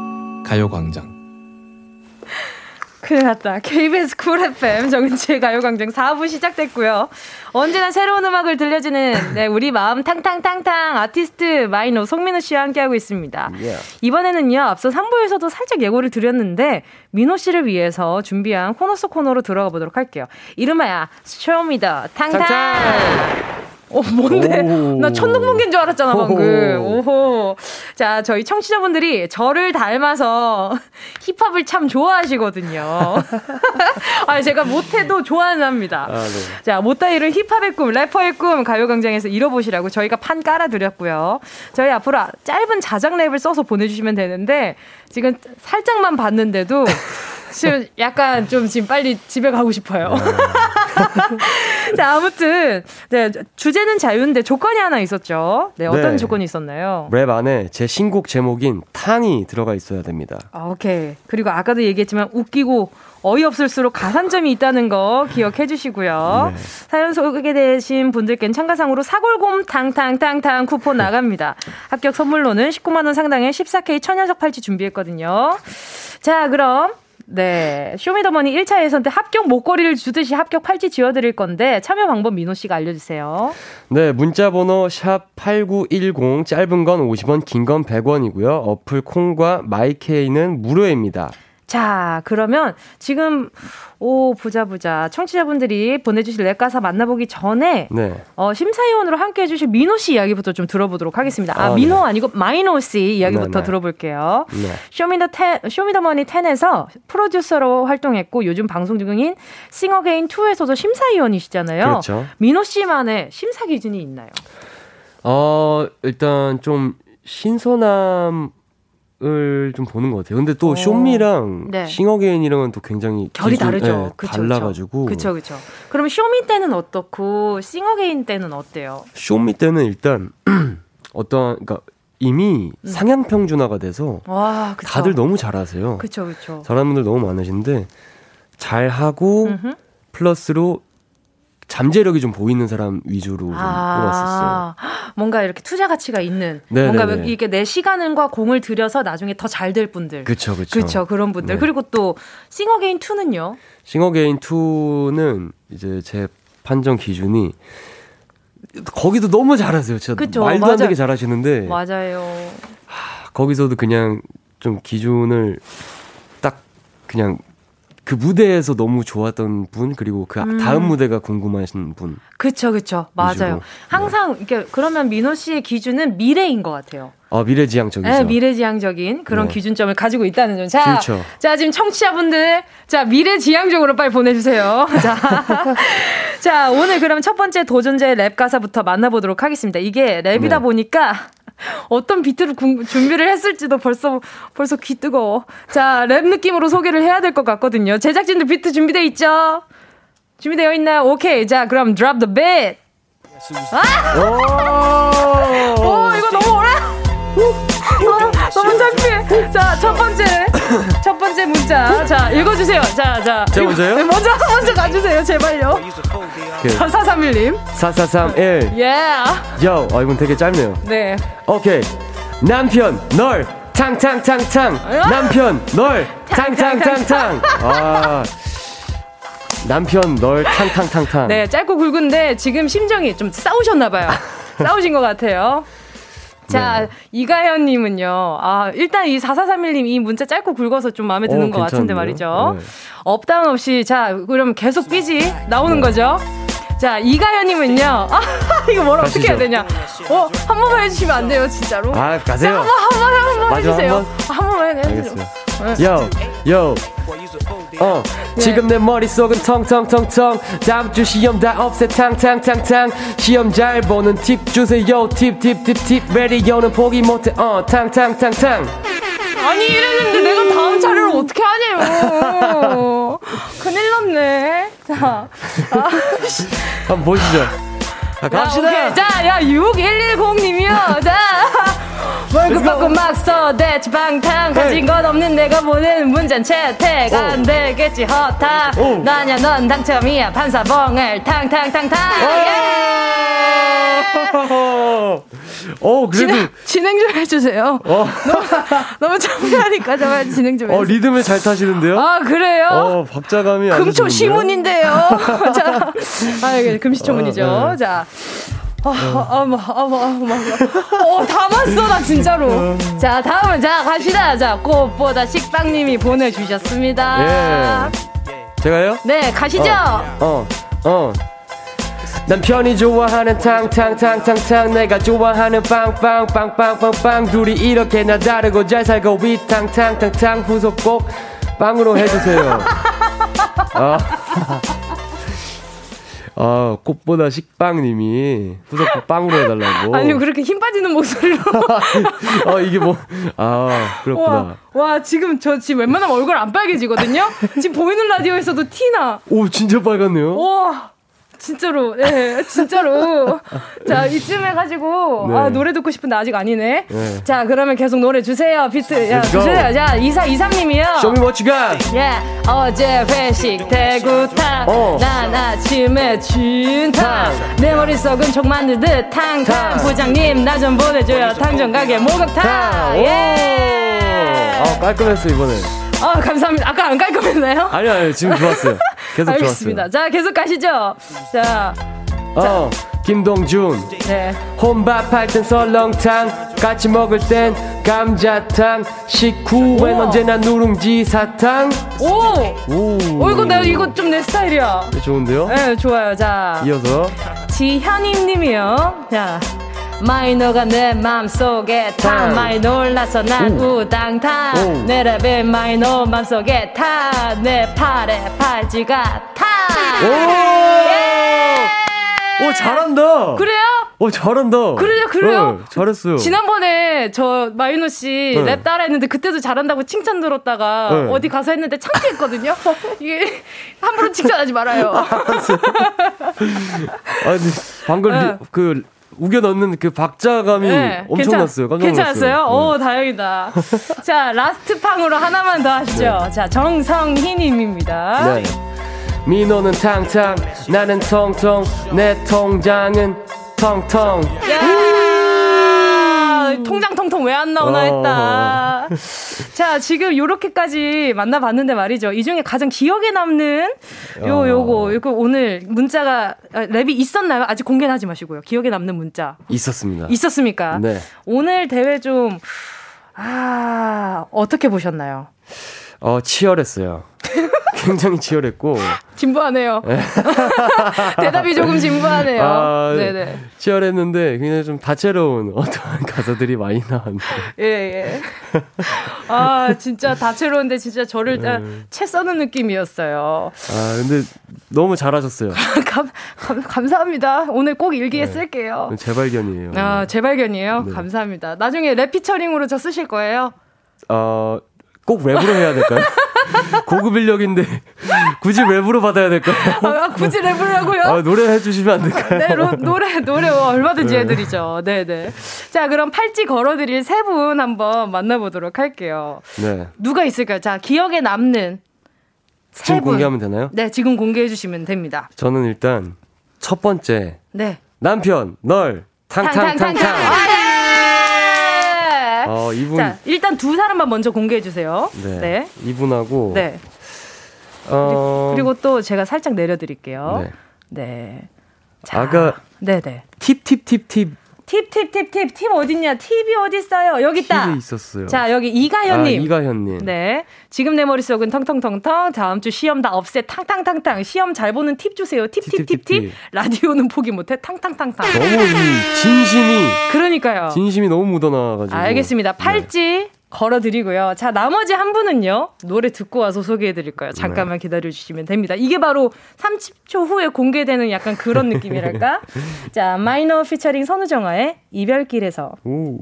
가요광장. 큰일 났다. KBS 쿨 FM 정은지의 가요광장 4부 시작됐고요. 언제나 새로운 음악을 들려주는 네, 우리 마음 탕탕탕탕 아티스트 마이노 송민호 씨와 함께하고 있습니다. Yeah. 이번에는요, 앞서 3부에서도 살짝 예고를 드렸는데, 민호 씨를 위해서 준비한 코너 속 코너로 들어가 보도록 할게요. 이름하야, 쇼미더 탕탕! 탕탕! 어, 뭔데? 오. 나 천둥번개인 줄 알았잖아, 방금. 오호. 자, 저희 청취자분들이 저를 닮아서 힙합을 참 좋아하시거든요. 아, 제가 못해도 좋아는 합니다. 아, 네. 자, 못다이를 힙합의 꿈, 래퍼의 꿈 가요광장에서 잃어보시라고 저희가 판 깔아드렸고요. 저희 앞으로 짧은 자작 랩을 써서 보내주시면 되는데, 지금 살짝만 봤는데도 지금 약간 좀 지금 빨리 집에 가고 싶어요. 네. 자, 아무튼 네, 주제는 자유인데 조건이 하나 있었죠. 네, 어떤 네. 조건이 있었나요? 랩 안에 제 신곡 제목인 탕이 들어가 있어야 됩니다. 아, 오케이. 그리고 아까도 얘기했지만 웃기고 어이없을수록 가산점이 있다는 거 기억해 주시고요. 네. 사연 소개되신 분들께는 참가상으로 사골곰 탕탕탕탕 쿠폰 나갑니다. 합격 선물로는 19만 원 상당의 14K 천연석 팔찌 준비했거든요. 자, 그럼 네. 쇼미더머니 1차 예선 때 합격 목걸이를 주듯이 합격 팔찌 쥐어드릴 건데 참여 방법 민호 씨가 알려주세요. 네. 문자번호 샵8910 짧은 건 50원, 긴 건 100원이고요. 어플 콩과 마이케이는 무료입니다. 자, 그러면 지금 오 보자 보자 청취자분들이 보내주실 랩가사 만나보기 전에 네. 어, 심사위원으로 함께 해주실 민호 씨 이야기부터 좀 들어보도록 하겠습니다. 아, 아 민호 네. 아니고 마이노 씨 이야기부터 네, 네. 들어볼게요. 네. 쇼미더 ten, 쇼미더머니 10에서 프로듀서로 활동했고 요즘 방송 중인 싱어게인 2에서도 심사위원이시잖아요. 그렇죠. 민호 씨만의 심사 기준이 있나요? 어 일단 좀 신선함을 좀 보는 것 같아요. 근데 또 오. 어. 쇼미랑 네. 싱어게인이랑은 또 굉장히 결이 기준, 다르죠. 네, 그쵸, 달라가지고. 그렇죠, 그렇죠. 그럼 쇼미 때는 어떻고 싱어게인 때는 어때요? 쇼미 때는 일단 어떤 그러니까 이미 음. 상향 평준화가 돼서 와, 다들 너무 잘하세요. 그렇죠, 그렇죠. 잘하는 분들 너무 많으신데 잘 하고 플러스로 잠재력이 좀 보이는 사람 위주로 좀 아, 뽑았었어요. 뭔가 이렇게 투자 가치가 있는 네네네. 뭔가 이게 내 시간과 공을 들여서 나중에 더 잘 될 분들. 그렇죠, 그렇죠. 그렇죠, 그런 분들. 네. 그리고 또 싱어게인 2는요? 싱어게인 2는 이제 제 판정 기준이 거기도 너무 잘하세요. 진짜 그쵸, 말도 맞아. 안 되게 잘하시는데. 맞아요. 하, 거기서도 그냥 좀 기준을 딱 그냥 그 무대에서 너무 좋았던 분 그리고 그 음. 다음 무대가 궁금하신 분. 그쵸 그쵸 맞아요. 위주로. 항상 네. 이렇게 그러면 민호 씨의 기준은 미래인 것 같아요. 어, 미래지향적이죠. 네, 미래지향적인 그런 네. 기준점을 가지고 있다는 점. 자, 그렇죠. 자 지금 청취자분들, 자 미래지향적으로 빨리 보내주세요. 자, 자 오늘 그럼 첫 번째 도전자의 랩 가사부터 만나보도록 하겠습니다. 이게 랩이다 네. 보니까 어떤 비트를 구, 준비를 했을지도 벌써 벌써 귀 뜨거워. 자, 랩 느낌으로 소개를 해야 될 것 같거든요. 제작진들 비트 준비돼 있죠? 준비되어 있나요? 오케이. 자, 그럼 drop the beat. 아! 오, 오 이거 너무 오래. 너무, 너무 창피해. 자, 첫 번째. 첫 번째 문자. 자, 읽어주세요. 자, 자. 제가 먼저요? 네, 먼저, 먼저 가주세요. 제발요. 4431님. 4431. 예. 요, 어, 이건 되게 짧네요. 네. 오케이. 남편, 널. 탕탕탕탕. 남편, 널. 탕탕탕탕. 아. 남편 널 탕탕탕탕. 네, 짧고 굵은데 지금 심정이 좀 싸우셨나 봐요. 싸우신 것 같아요. 자, 네. 이가현님은요. 아, 일단 이 4431님 이 문자 짧고 굵어서 좀 마음에 드는 오, 것 같은데 말이죠. 네. up down 없이, 자, 그럼 계속 삐지 나오는 네. 거죠. 자, 이가현님은요. 아, 이거 뭘 어떻게 해야 되냐. 어, 한 번만 해 주시면 안 돼요, 진짜로. 아, 가세요. 자, 한 번, 한 번, 한번 해주세요. 한, 번만 해 주세요. 요, 요. 어, 네. 지금 내 머릿속은 텅텅텅텅. 다음 주 시험 다 없애 탕탕탕탕. 시험 잘 보는 팁 주세요. 팁, 팁, 팁, 팁. 라디오는 포기 못해. 어, 탕탕탕탕. 아니, 이랬는데 내가 다음 차례를 어떻게 하냐고. 큰일 났네. 자. 아. 한번 보시죠. 자, 갑시다. 야, 자, 야, 6110님이요. 자. 월급 받고 막 써 대치 방탕 가진 건 없는 내가 보낸 문잔 채택 안 되겠지 허탕 나냐 넌 당첨이야 판사봉을 탕탕탕탕 어, 그래도. 진행, 진행 좀 해주세요. 어. 너무, 너무 창피하니까 정말 진행 좀 어, 해주세요. 어, 리듬을 잘 타시는데요? 아, 그래요? 어, 박자감이 금초 시문인데요. 자, 아, 금시초문이죠. 어, 네. 자. 아, 어머, 어머, 어머, 어, 담았어, 나 진짜로. 자, 다음은, 자, 갑시다. 자, 꽃보다 식빵님이 보내주셨습니다. 예. 제가요? 네, 가시죠. 어, 어. 어. 남편이 좋아하는 탕탕탕탕탕 내가 좋아하는 빵빵빵빵빵빵 둘이 이렇게 나 다르고 잘 살고 위탕탕탕탕 후속 꼭 빵으로 해주세요. 아. 아, 꽃보다 식빵님이 후석곡 빵으로 해달라고. 아니, 그렇게 힘 빠지는 목소리로. 아, 이게 뭐, 아, 그렇구나. 와, 와, 지금 저 지금 웬만하면 얼굴 안 빨개지거든요? 지금 보이는 라디오에서도 티나. 오, 진짜 빨갛네요. 와. 진짜로, 예, 네, 진짜로. 자, 이쯤 해가지고, 네. 아, 노래 듣고 싶은데 아직 아니네. 네. 자, 그러면 계속 노래 주세요, 비트. 야, 주세요. 자, 이사, 이삼님이요. Show me what you got. 예, 어제 회식 대구탕. 어. 난 아침에 진탕. 내 머릿속은 총 만들 듯 탕탕. 부장님, 나 좀 보내줘요. 탕전 가게 목욕탕. 예. 아, 깔끔했어, 이번에. 아, 감사합니다. 아까 안 깔끔했나요? 아니요, 아니요. 지금 좋았어요. 계속 알겠습니다. 좋았어요. 자, 계속 가시죠. 자. 어, 김동준. 네. 혼밥할 땐 설렁탕. 같이 먹을 땐 감자탕 식후엔 언제나 누룽지 사탕 오! 오, 오 이거 나 이거 좀 내 스타일이야 네, 좋은데요? 네 좋아요 자 이어서 지현임 님이요 자 마이너가 내 맘속에 타 많이 놀라서 난 오. 우당탕 내 랩에 마이너 맘속에 타 내 팔에 팔찌가 타 오! 예! 오 잘한다 그래요? 오 잘한다 그래요 그래요 어, 잘했어요 지난번에 저 마이너 씨랩 네. 따라했는데 그때도 잘한다고 칭찬 들었다가 네. 어디 가서 했는데 창피했거든요 이게 함부로 칭찬하지 말아요 아니 방금 네. 그 우겨 넣는 그 박자감이 네, 엄청났어요. 깜짝 괜찮았어요? 네. 오, 다행이다. 자, last 팡으로 하나만 더 하시죠. 네. 자, 정성희님입니다. 네. 민호는 탕탕, 나는 통통, 내 통장은 텅텅. 통장 통통 왜 안 나오나 했다. 어. 자, 지금 요렇게까지 만나봤는데 말이죠. 이 중에 가장 기억에 남는 요, 어. 요거, 요거 오늘 문자가, 아, 랩이 있었나요? 아직 공개는 하지 마시고요. 기억에 남는 문자. 있었습니다. 있었습니까? 네. 오늘 대회 좀, 아, 어떻게 보셨나요? 어, 치열했어요. 굉장히 치열했고 진부하네요. 네. 대답이 조금 진부하네요. 아, 네네. 치열했는데 굉장히 좀 다채로운 어떠한 가사들이 많이 나왔는데. 예 예. 아 진짜 다채로운데 진짜 저를 네. 채 써는 느낌이었어요. 아 근데 너무 잘하셨어요. 감, 감, 감사합니다. 오늘 꼭 일기에 네. 쓸게요. 재발견이에요. 아 재발견이에요. 네. 감사합니다. 나중에 랩 피처링으로 저 쓰실 거예요? 어. 꼭 랩으로 해야 될까요? 고급 인력인데 굳이 랩으로 받아야 될까요? 아, 굳이 랩을 하고요? 아, 노래 해주시면 안 될까요? 네, 로, 노래 노래 얼마든지 네. 해드리죠. 네, 네. 자, 그럼 팔찌 걸어드릴 세 분 한번 만나보도록 할게요. 네. 누가 있을까요? 자, 기억에 남는 세 지금 분. 공개하면 되나요? 네, 지금 공개해 주시면 됩니다. 저는 일단 첫 번째. 네. 남편 널 탕탕탕탕. 어, 이분. 자, 일단 두 사람만 먼저 공개해 주세요. 네. 네. 이분하고. 네. 어... 그리고 또 제가 살짝 내려드릴게요. 네. 네. 자, 아가. 네네. 팁, 팁, 팁, 팁. 팁, 팁, 팁, 팁, 팁 어딨냐? 팁이 어딨어요? 여기 있다. 팁이 있었어요. 자, 여기 이가현님. 아, 이가현님. 네. 지금 내 머릿속은 텅텅텅텅. 다음 주 시험 다 없애. 탕탕탕탕. 시험 잘 보는 팁 주세요. 팁, 팁, 팁, 팁. 라디오는 포기 못해. 탕탕탕탕. 너무 이 진심이. 그러니까요. 진심이 너무 묻어나가지고. 알겠습니다. 팔찌. 네. 걸어드리고요. 자, 나머지 한 분은요, 노래 듣고 와서 소개해드릴 거예요. 잠깐만 네. 기다려주시면 됩니다. 이게 바로 30초 후에 공개되는 약간 그런 느낌이랄까? 자, 마이너 피처링 선우정아의 이별길에서. 오.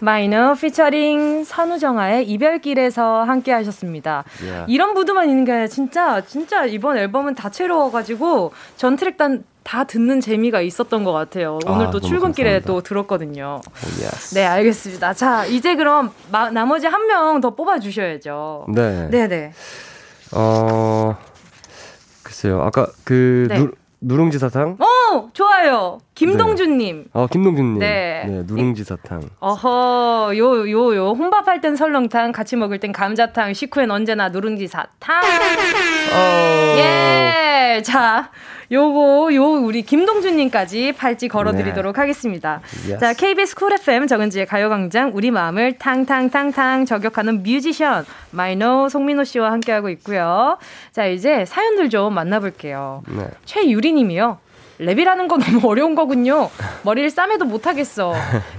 마이너 피처링 선우정아의 이별길에서 함께 하셨습니다. Yeah. 이런 무드만 있는 게 진짜, 진짜 이번 앨범은 다채로워가지고 전 트랙 단 다 듣는 재미가 있었던 것 같아요. 오늘 아, 또 출근길에 감사합니다. 또 들었거든요. Oh, yes. 네, 알겠습니다. 자, 이제 그럼 마, 나머지 한 명 더 뽑아주셔야죠. 네. 네네. 어, 글쎄요. 아까 그 네. 누, 누룽지 사탕? 어, 좋아요. 김동준님. 네. 어, 김동준님. 네. 네, 누룽지 사탕. 어허, 요, 요, 요. 혼밥할 땐 설렁탕, 같이 먹을 땐 감자탕, 식후엔 언제나 누룽지 사탕. 어... 예. 자, 요거 요 우리 김동준님까지 팔찌 걸어드리도록 네. 하겠습니다. Yes. 자 KBS 쿨 FM 정은지의 가요광장 우리 마음을 탕탕탕탕 저격하는 뮤지션 마이노 송민호 씨와 함께하고 있고요. 자 이제 사연들 좀 만나볼게요. 네. 최유리님이요. 랩이라는 건 너무 어려운 거군요. 머리를 싸매도 못하겠어.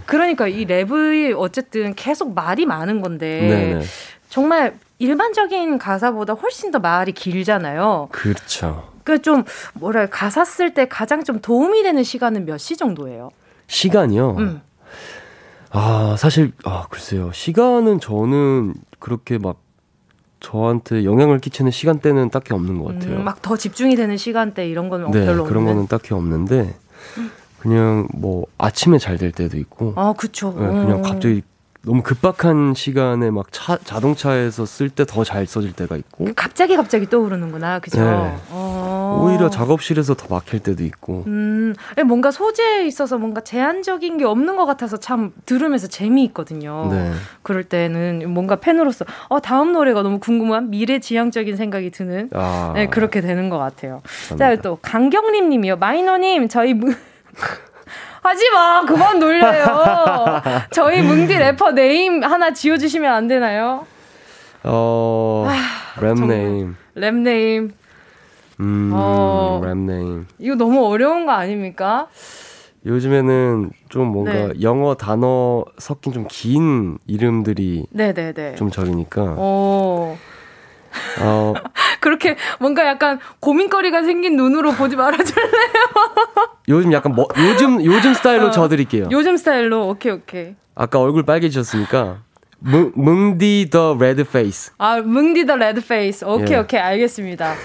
그러니까 이 랩이 어쨌든 계속 말이 많은 건데 네네. 정말 일반적인 가사보다 훨씬 더 말이 길잖아요. 그렇죠. 그 좀 뭐랄 가사 쓸 때 가장 좀 도움이 되는 시간은 몇 시 정도예요? 시간이요. 음. 아 사실 아 글쎄요 시간은 저는 그렇게 막 저한테 영향을 끼치는 시간대는 딱히 없는 것 같아요. 음, 막더 집중이 되는 시간대 이런 건 네, 별로 그런 없는? 거는 딱히 없는데 그냥 뭐 아침에 잘 될 때도 있고. 아 그쵸. 네, 그냥 어. 갑자기 너무 급박한 시간에 막 차, 자동차에서 쓸 때 더 잘 써질 때가 있고. 그 갑자기 갑자기 떠오르는구나. 그죠? 네. 어. 오히려 작업실에서 더 막힐 때도 있고. 음. 뭔가 소재에 있어서 뭔가 제한적인 게 없는 것 같아서 참 들으면서 재미있거든요. 네. 그럴 때는 뭔가 팬으로서 어 다음 노래가 너무 궁금한 미래지향적인 생각이 드는. 아. 네, 그렇게 되는 것 같아요. 자또 강경림 님이요. 마이노님 저희 무... 하지 마. 그만 놀려요. 저희 뭉디 래퍼 name 하나 지어주시면 안 되나요? 어, 아, 랩 name. 랩 네임. 음, 어, 랩 네임. 이거 너무 어려운 거 아닙니까? 요즘에는 좀 뭔가 네. 영어 단어 섞인 좀 긴 이름들이 네네네. 좀 적이니까. 어. 어. 그렇게 뭔가 약간 고민거리가 생긴 눈으로 보지 말아줄래요? 요즘 약간 뭐, 요즘 요즘 스타일로 어. 지어드릴게요. 요즘 스타일로 오케이 오케이. 아까 얼굴 빨개지셨으니까 뭉, 뭉디 더 레드 페이스. 아, 뭉디 the red face. 오케이, 예. 오케이, 알겠습니다.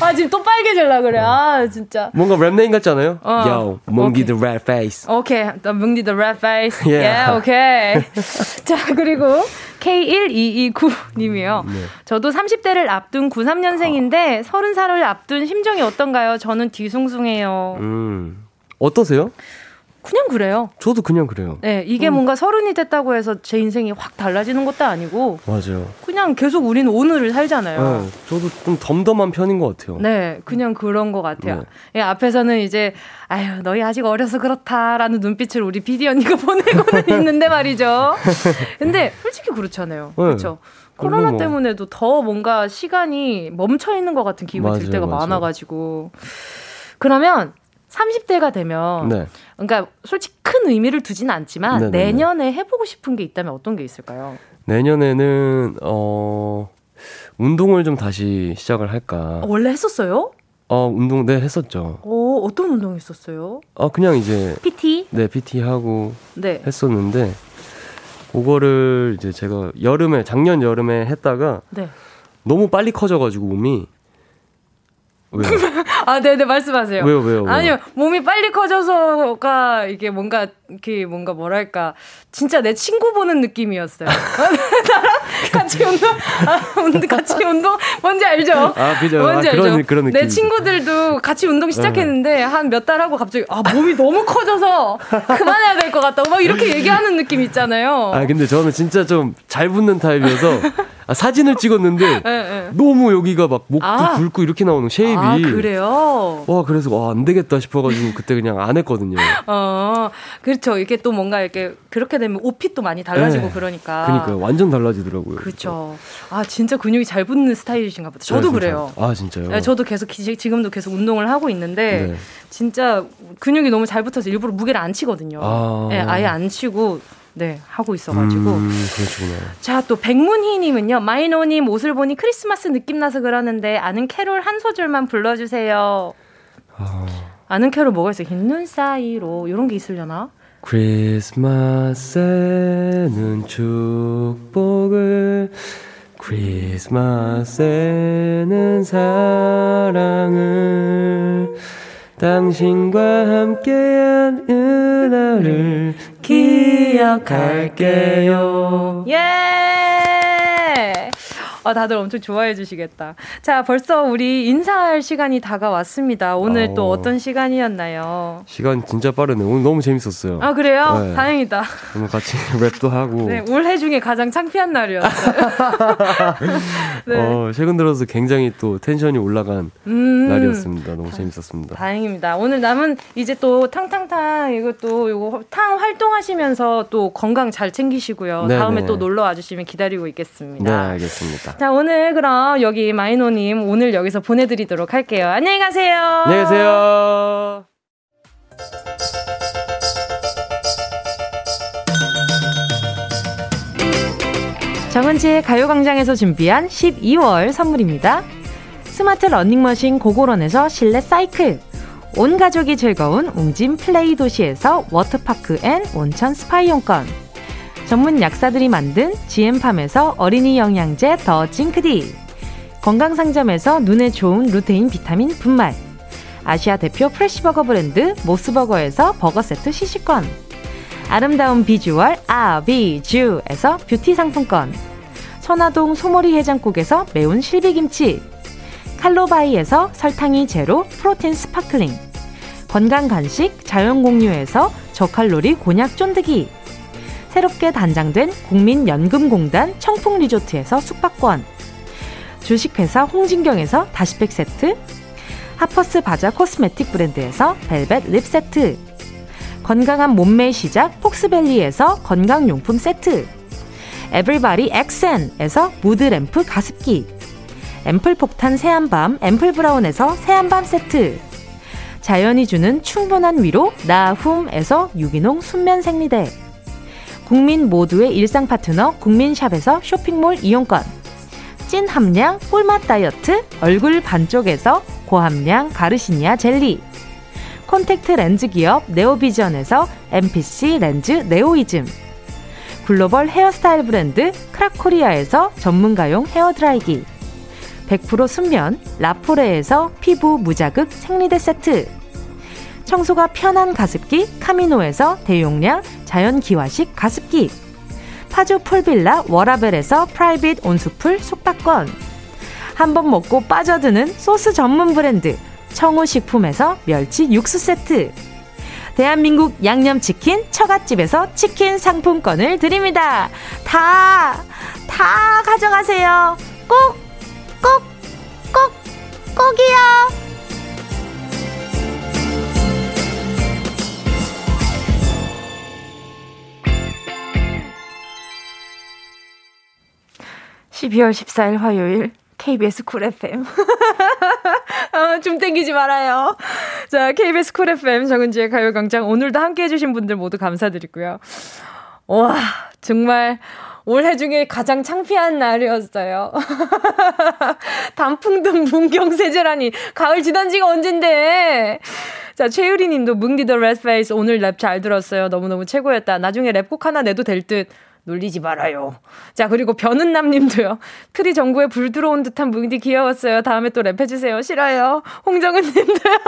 아, 지금 또 빨개질라 그래. 아, 진짜. 뭔가 랩 name 같지 않아요? 어. Yo, 뭉디 더 레드 페이스. 오케이, 뭉디 the red face. 예, 오케이. 자, 그리고 K1229님이요. 네. 저도 30대를 앞둔 93년생인데 30살을 앞둔 심정이 어떤가요? 저는 뒤숭숭해요. 음, 어떠세요? 그냥 그래요. 저도 그냥 그래요. 네, 이게 음. 뭔가 서른이 됐다고 해서 제 인생이 확 달라지는 것도 아니고. 맞아요. 그냥 계속 우리는 오늘을 살잖아요. 네, 저도 좀 덤덤한 편인 것 같아요. 네, 그냥 그런 것 같아요. 네. 예, 앞에서는 이제, 아유, 너희 아직 어려서 그렇다라는 눈빛을 우리 비디 언니가 보내고는 있는데 말이죠. 근데 솔직히 그렇잖아요. 네. 그렇죠. 코로나 뭐. 때문에도 더 뭔가 시간이 멈춰 있는 것 같은 기분이 들 때가 맞아요. 많아가지고. 그러면 30대가 되면 네. 그러니까 솔직히 큰 의미를 두지는 않지만 네네네. 내년에 해보고 싶은 게 있다면 어떤 게 있을까요? 내년에는 어 운동을 좀 다시 시작을 할까. 어, 원래 했었어요? 어 운동 네 했었죠. 어 어떤 운동 했었어요? 어 그냥 이제 PT 네 PT 하고 네. 했었는데 그거를 이제 제가 여름에 작년 여름에 했다가 네. 너무 빨리 커져가지고 몸이? 아, 네네, 네, 말씀하세요. 왜요, 왜요, 왜요? 아니요, 몸이 빨리 커져서가 이게 뭔가, 이게 뭔가 뭐랄까. 진짜 내 친구 보는 느낌이었어요. 나랑 같이 운동, 아, 같이 운동, 뭔지 알죠? 아, 그죠. 뭔지 아, 그런, 알죠? 그런 느낌. 내 친구들도 같이 운동 시작했는데, 네. 한몇 달 하고 갑자기, 아, 몸이 너무 커져서 그만해야 될 것 같다고 막 이렇게 얘기하는 느낌 있잖아요. 아, 근데 저는 진짜 좀 잘 붙는 타입이어서. 아, 사진을 찍었는데 네, 네. 너무 여기가 막 목도 아. 굵고 이렇게 나오는 쉐입이. 아, 그래요? 와, 그래서 와, 안 되겠다 싶어가지고 그때 그냥 안 했거든요. 어, 그렇죠. 이게 또 뭔가 이렇게 그렇게 되면 옷핏도 많이 달라지고 네. 그러니까. 그러니까 완전 달라지더라고요. 그렇죠. 아, 진짜 근육이 잘 붙는 스타일이신가 보다. 저도 네, 그래요. 아, 진짜요? 네, 저도 계속 지금도 계속 운동을 하고 있는데 네. 진짜 근육이 너무 잘 붙어서 일부러 무게를 안 치거든요. 아. 네, 아예 안 치고 네, 하고 있어가지고. 음, 그러시구나. 자, 또 백문희님은요, 마이노님 옷을 보니 크리스마스 느낌 나서 그러는데, 아는 캐롤 한 소절만 불러주세요. 아... 아는 캐롤 뭐가 있어요? 흰눈 사이로. 이런 게 있으려나? 크리스마스에는 축복을, 크리스마스에는 사랑을, 당신과 함께한 은하를 기억할게요. 예! 아, 다들 엄청 좋아해 주시겠다. 자, 벌써 우리 인사할 시간이 다가왔습니다. 오늘 어... 또 어떤 시간이었나요? 시간 진짜 빠르네. 오늘 너무 재밌었어요. 아, 그래요? 네. 다행이다. 오늘 같이 랩도 하고. 네, 올해 중에 가장 창피한 날이었어요. 네. 어, 최근 들어서 굉장히 또 텐션이 올라간 음... 날이었습니다. 너무 재밌었습니다. 다행입니다. 오늘 남은 이제 또 탕탕탕 이것도 이거 탕 활동하시면서 또 건강 잘 챙기시고요. 네네. 다음에 또 놀러 와 주시면 기다리고 있겠습니다. 네, 알겠습니다. 자, 오늘 그럼 여기 마이노님 오늘 여기서 보내드리도록 할게요. 안녕히 가세요. 안녕히 계세요. 정은지의 가요광장에서 준비한 12월 선물입니다. 스마트 러닝머신 고고런에서 실내 사이클. 온 가족이 즐거운 웅진 플레이 도시에서 워터파크 and 온천 스파 이용권. 전문 약사들이 만든 지엠팜에서 어린이 영양제 더 징크디. 건강상점에서 눈에 좋은 루테인 비타민 분말. 아시아 대표 프레시버거 브랜드 모스버거에서 버거 세트 시식권. 아름다운 비주얼 아비주에서 뷰티 상품권. 천화동 소머리 해장국에서 매운 실비김치. 칼로바이에서 설탕이 제로 protein sparkling. 건강 간식 자연 공유에서 저칼로리 곤약 쫀득이 새롭게 단장된 국민연금공단 청풍리조트에서 숙박권, 주식회사 홍진경에서 다시팩 세트, 하퍼스 바자 코스메틱 브랜드에서 벨벳 lip 세트. 건강한 몸매의 시작 폭스밸리에서 건강용품 세트. 에브리바디 엑센에서 mood lamp 가습기. 앰플 폭탄 새한밤 앰플 브라운에서 새한밤 세트. 자연이 주는 충분한 위로 나훔에서 유기농 순면 생리대 국민 모두의 일상 파트너 국민샵에서 쇼핑몰 이용권. 찐 함량 꿀맛 다이어트 얼굴 반쪽에서 고함량 가르시니아 젤리. 콘택트 렌즈 기업 네오비전에서 MPC 렌즈 네오이즘. 글로벌 헤어스타일 브랜드 크라코리아에서 전문가용 헤어드라이기. 100% 순면 라포레에서 피부 무자극 생리대 세트 청소가 편한 가습기 카미노에서 대용량 자연 기화식 가습기 파주 풀빌라 워라벨에서 private 온수풀 숙박권 한 번 먹고 빠져드는 소스 전문 브랜드 청우식품에서 멸치 육수 세트 대한민국 양념치킨 처갓집에서 치킨 상품권을 드립니다. 다, 다 가져가세요. 꼭, 꼭, 꼭, 꼭이요. (12월 14일) 화요일 KBS 쿨 FM. 어, 좀 땡기지 말아요. 자, KBS 쿨 FM 정은지의 가요광장. 오늘도 함께 해주신 분들 모두 감사드리고요. 와, 정말 올해 중에 가장 창피한 날이었어요. 단풍든 문경새재라니. 가을 지난 지가 언젠데. 자, 최유리 님도 뭉디 더 레드페이스 오늘 랩 잘 들었어요. 너무너무 최고였다. 나중에 랩곡 하나 내도 될 듯. 놀리지 말아요. 자, 그리고 변은남 님도요. 트리 전구에 불 들어온 듯한 뭉디 귀여웠어요. 다음에 또 랩해주세요. 싫어요. 홍정은 님도요.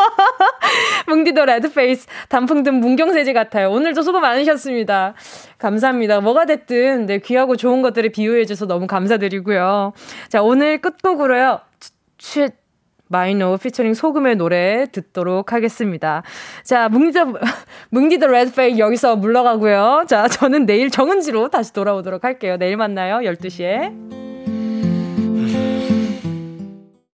뭉디 더 레드페이스. 단풍 든 문경새재 같아요. 오늘도 수고 많으셨습니다. 감사합니다. 뭐가 됐든, 네, 귀하고 좋은 것들을 비유해줘서 너무 감사드리고요. 자, 오늘 끝곡으로요. 취, 마이노 피처링 소금의 노래 듣도록 하겠습니다. 자, 뭉디더, 뭉디더 레드페이 여기서 물러가고요. 자, 저는 내일 정은지로 다시 돌아오도록 할게요. 내일 만나요. 12시에.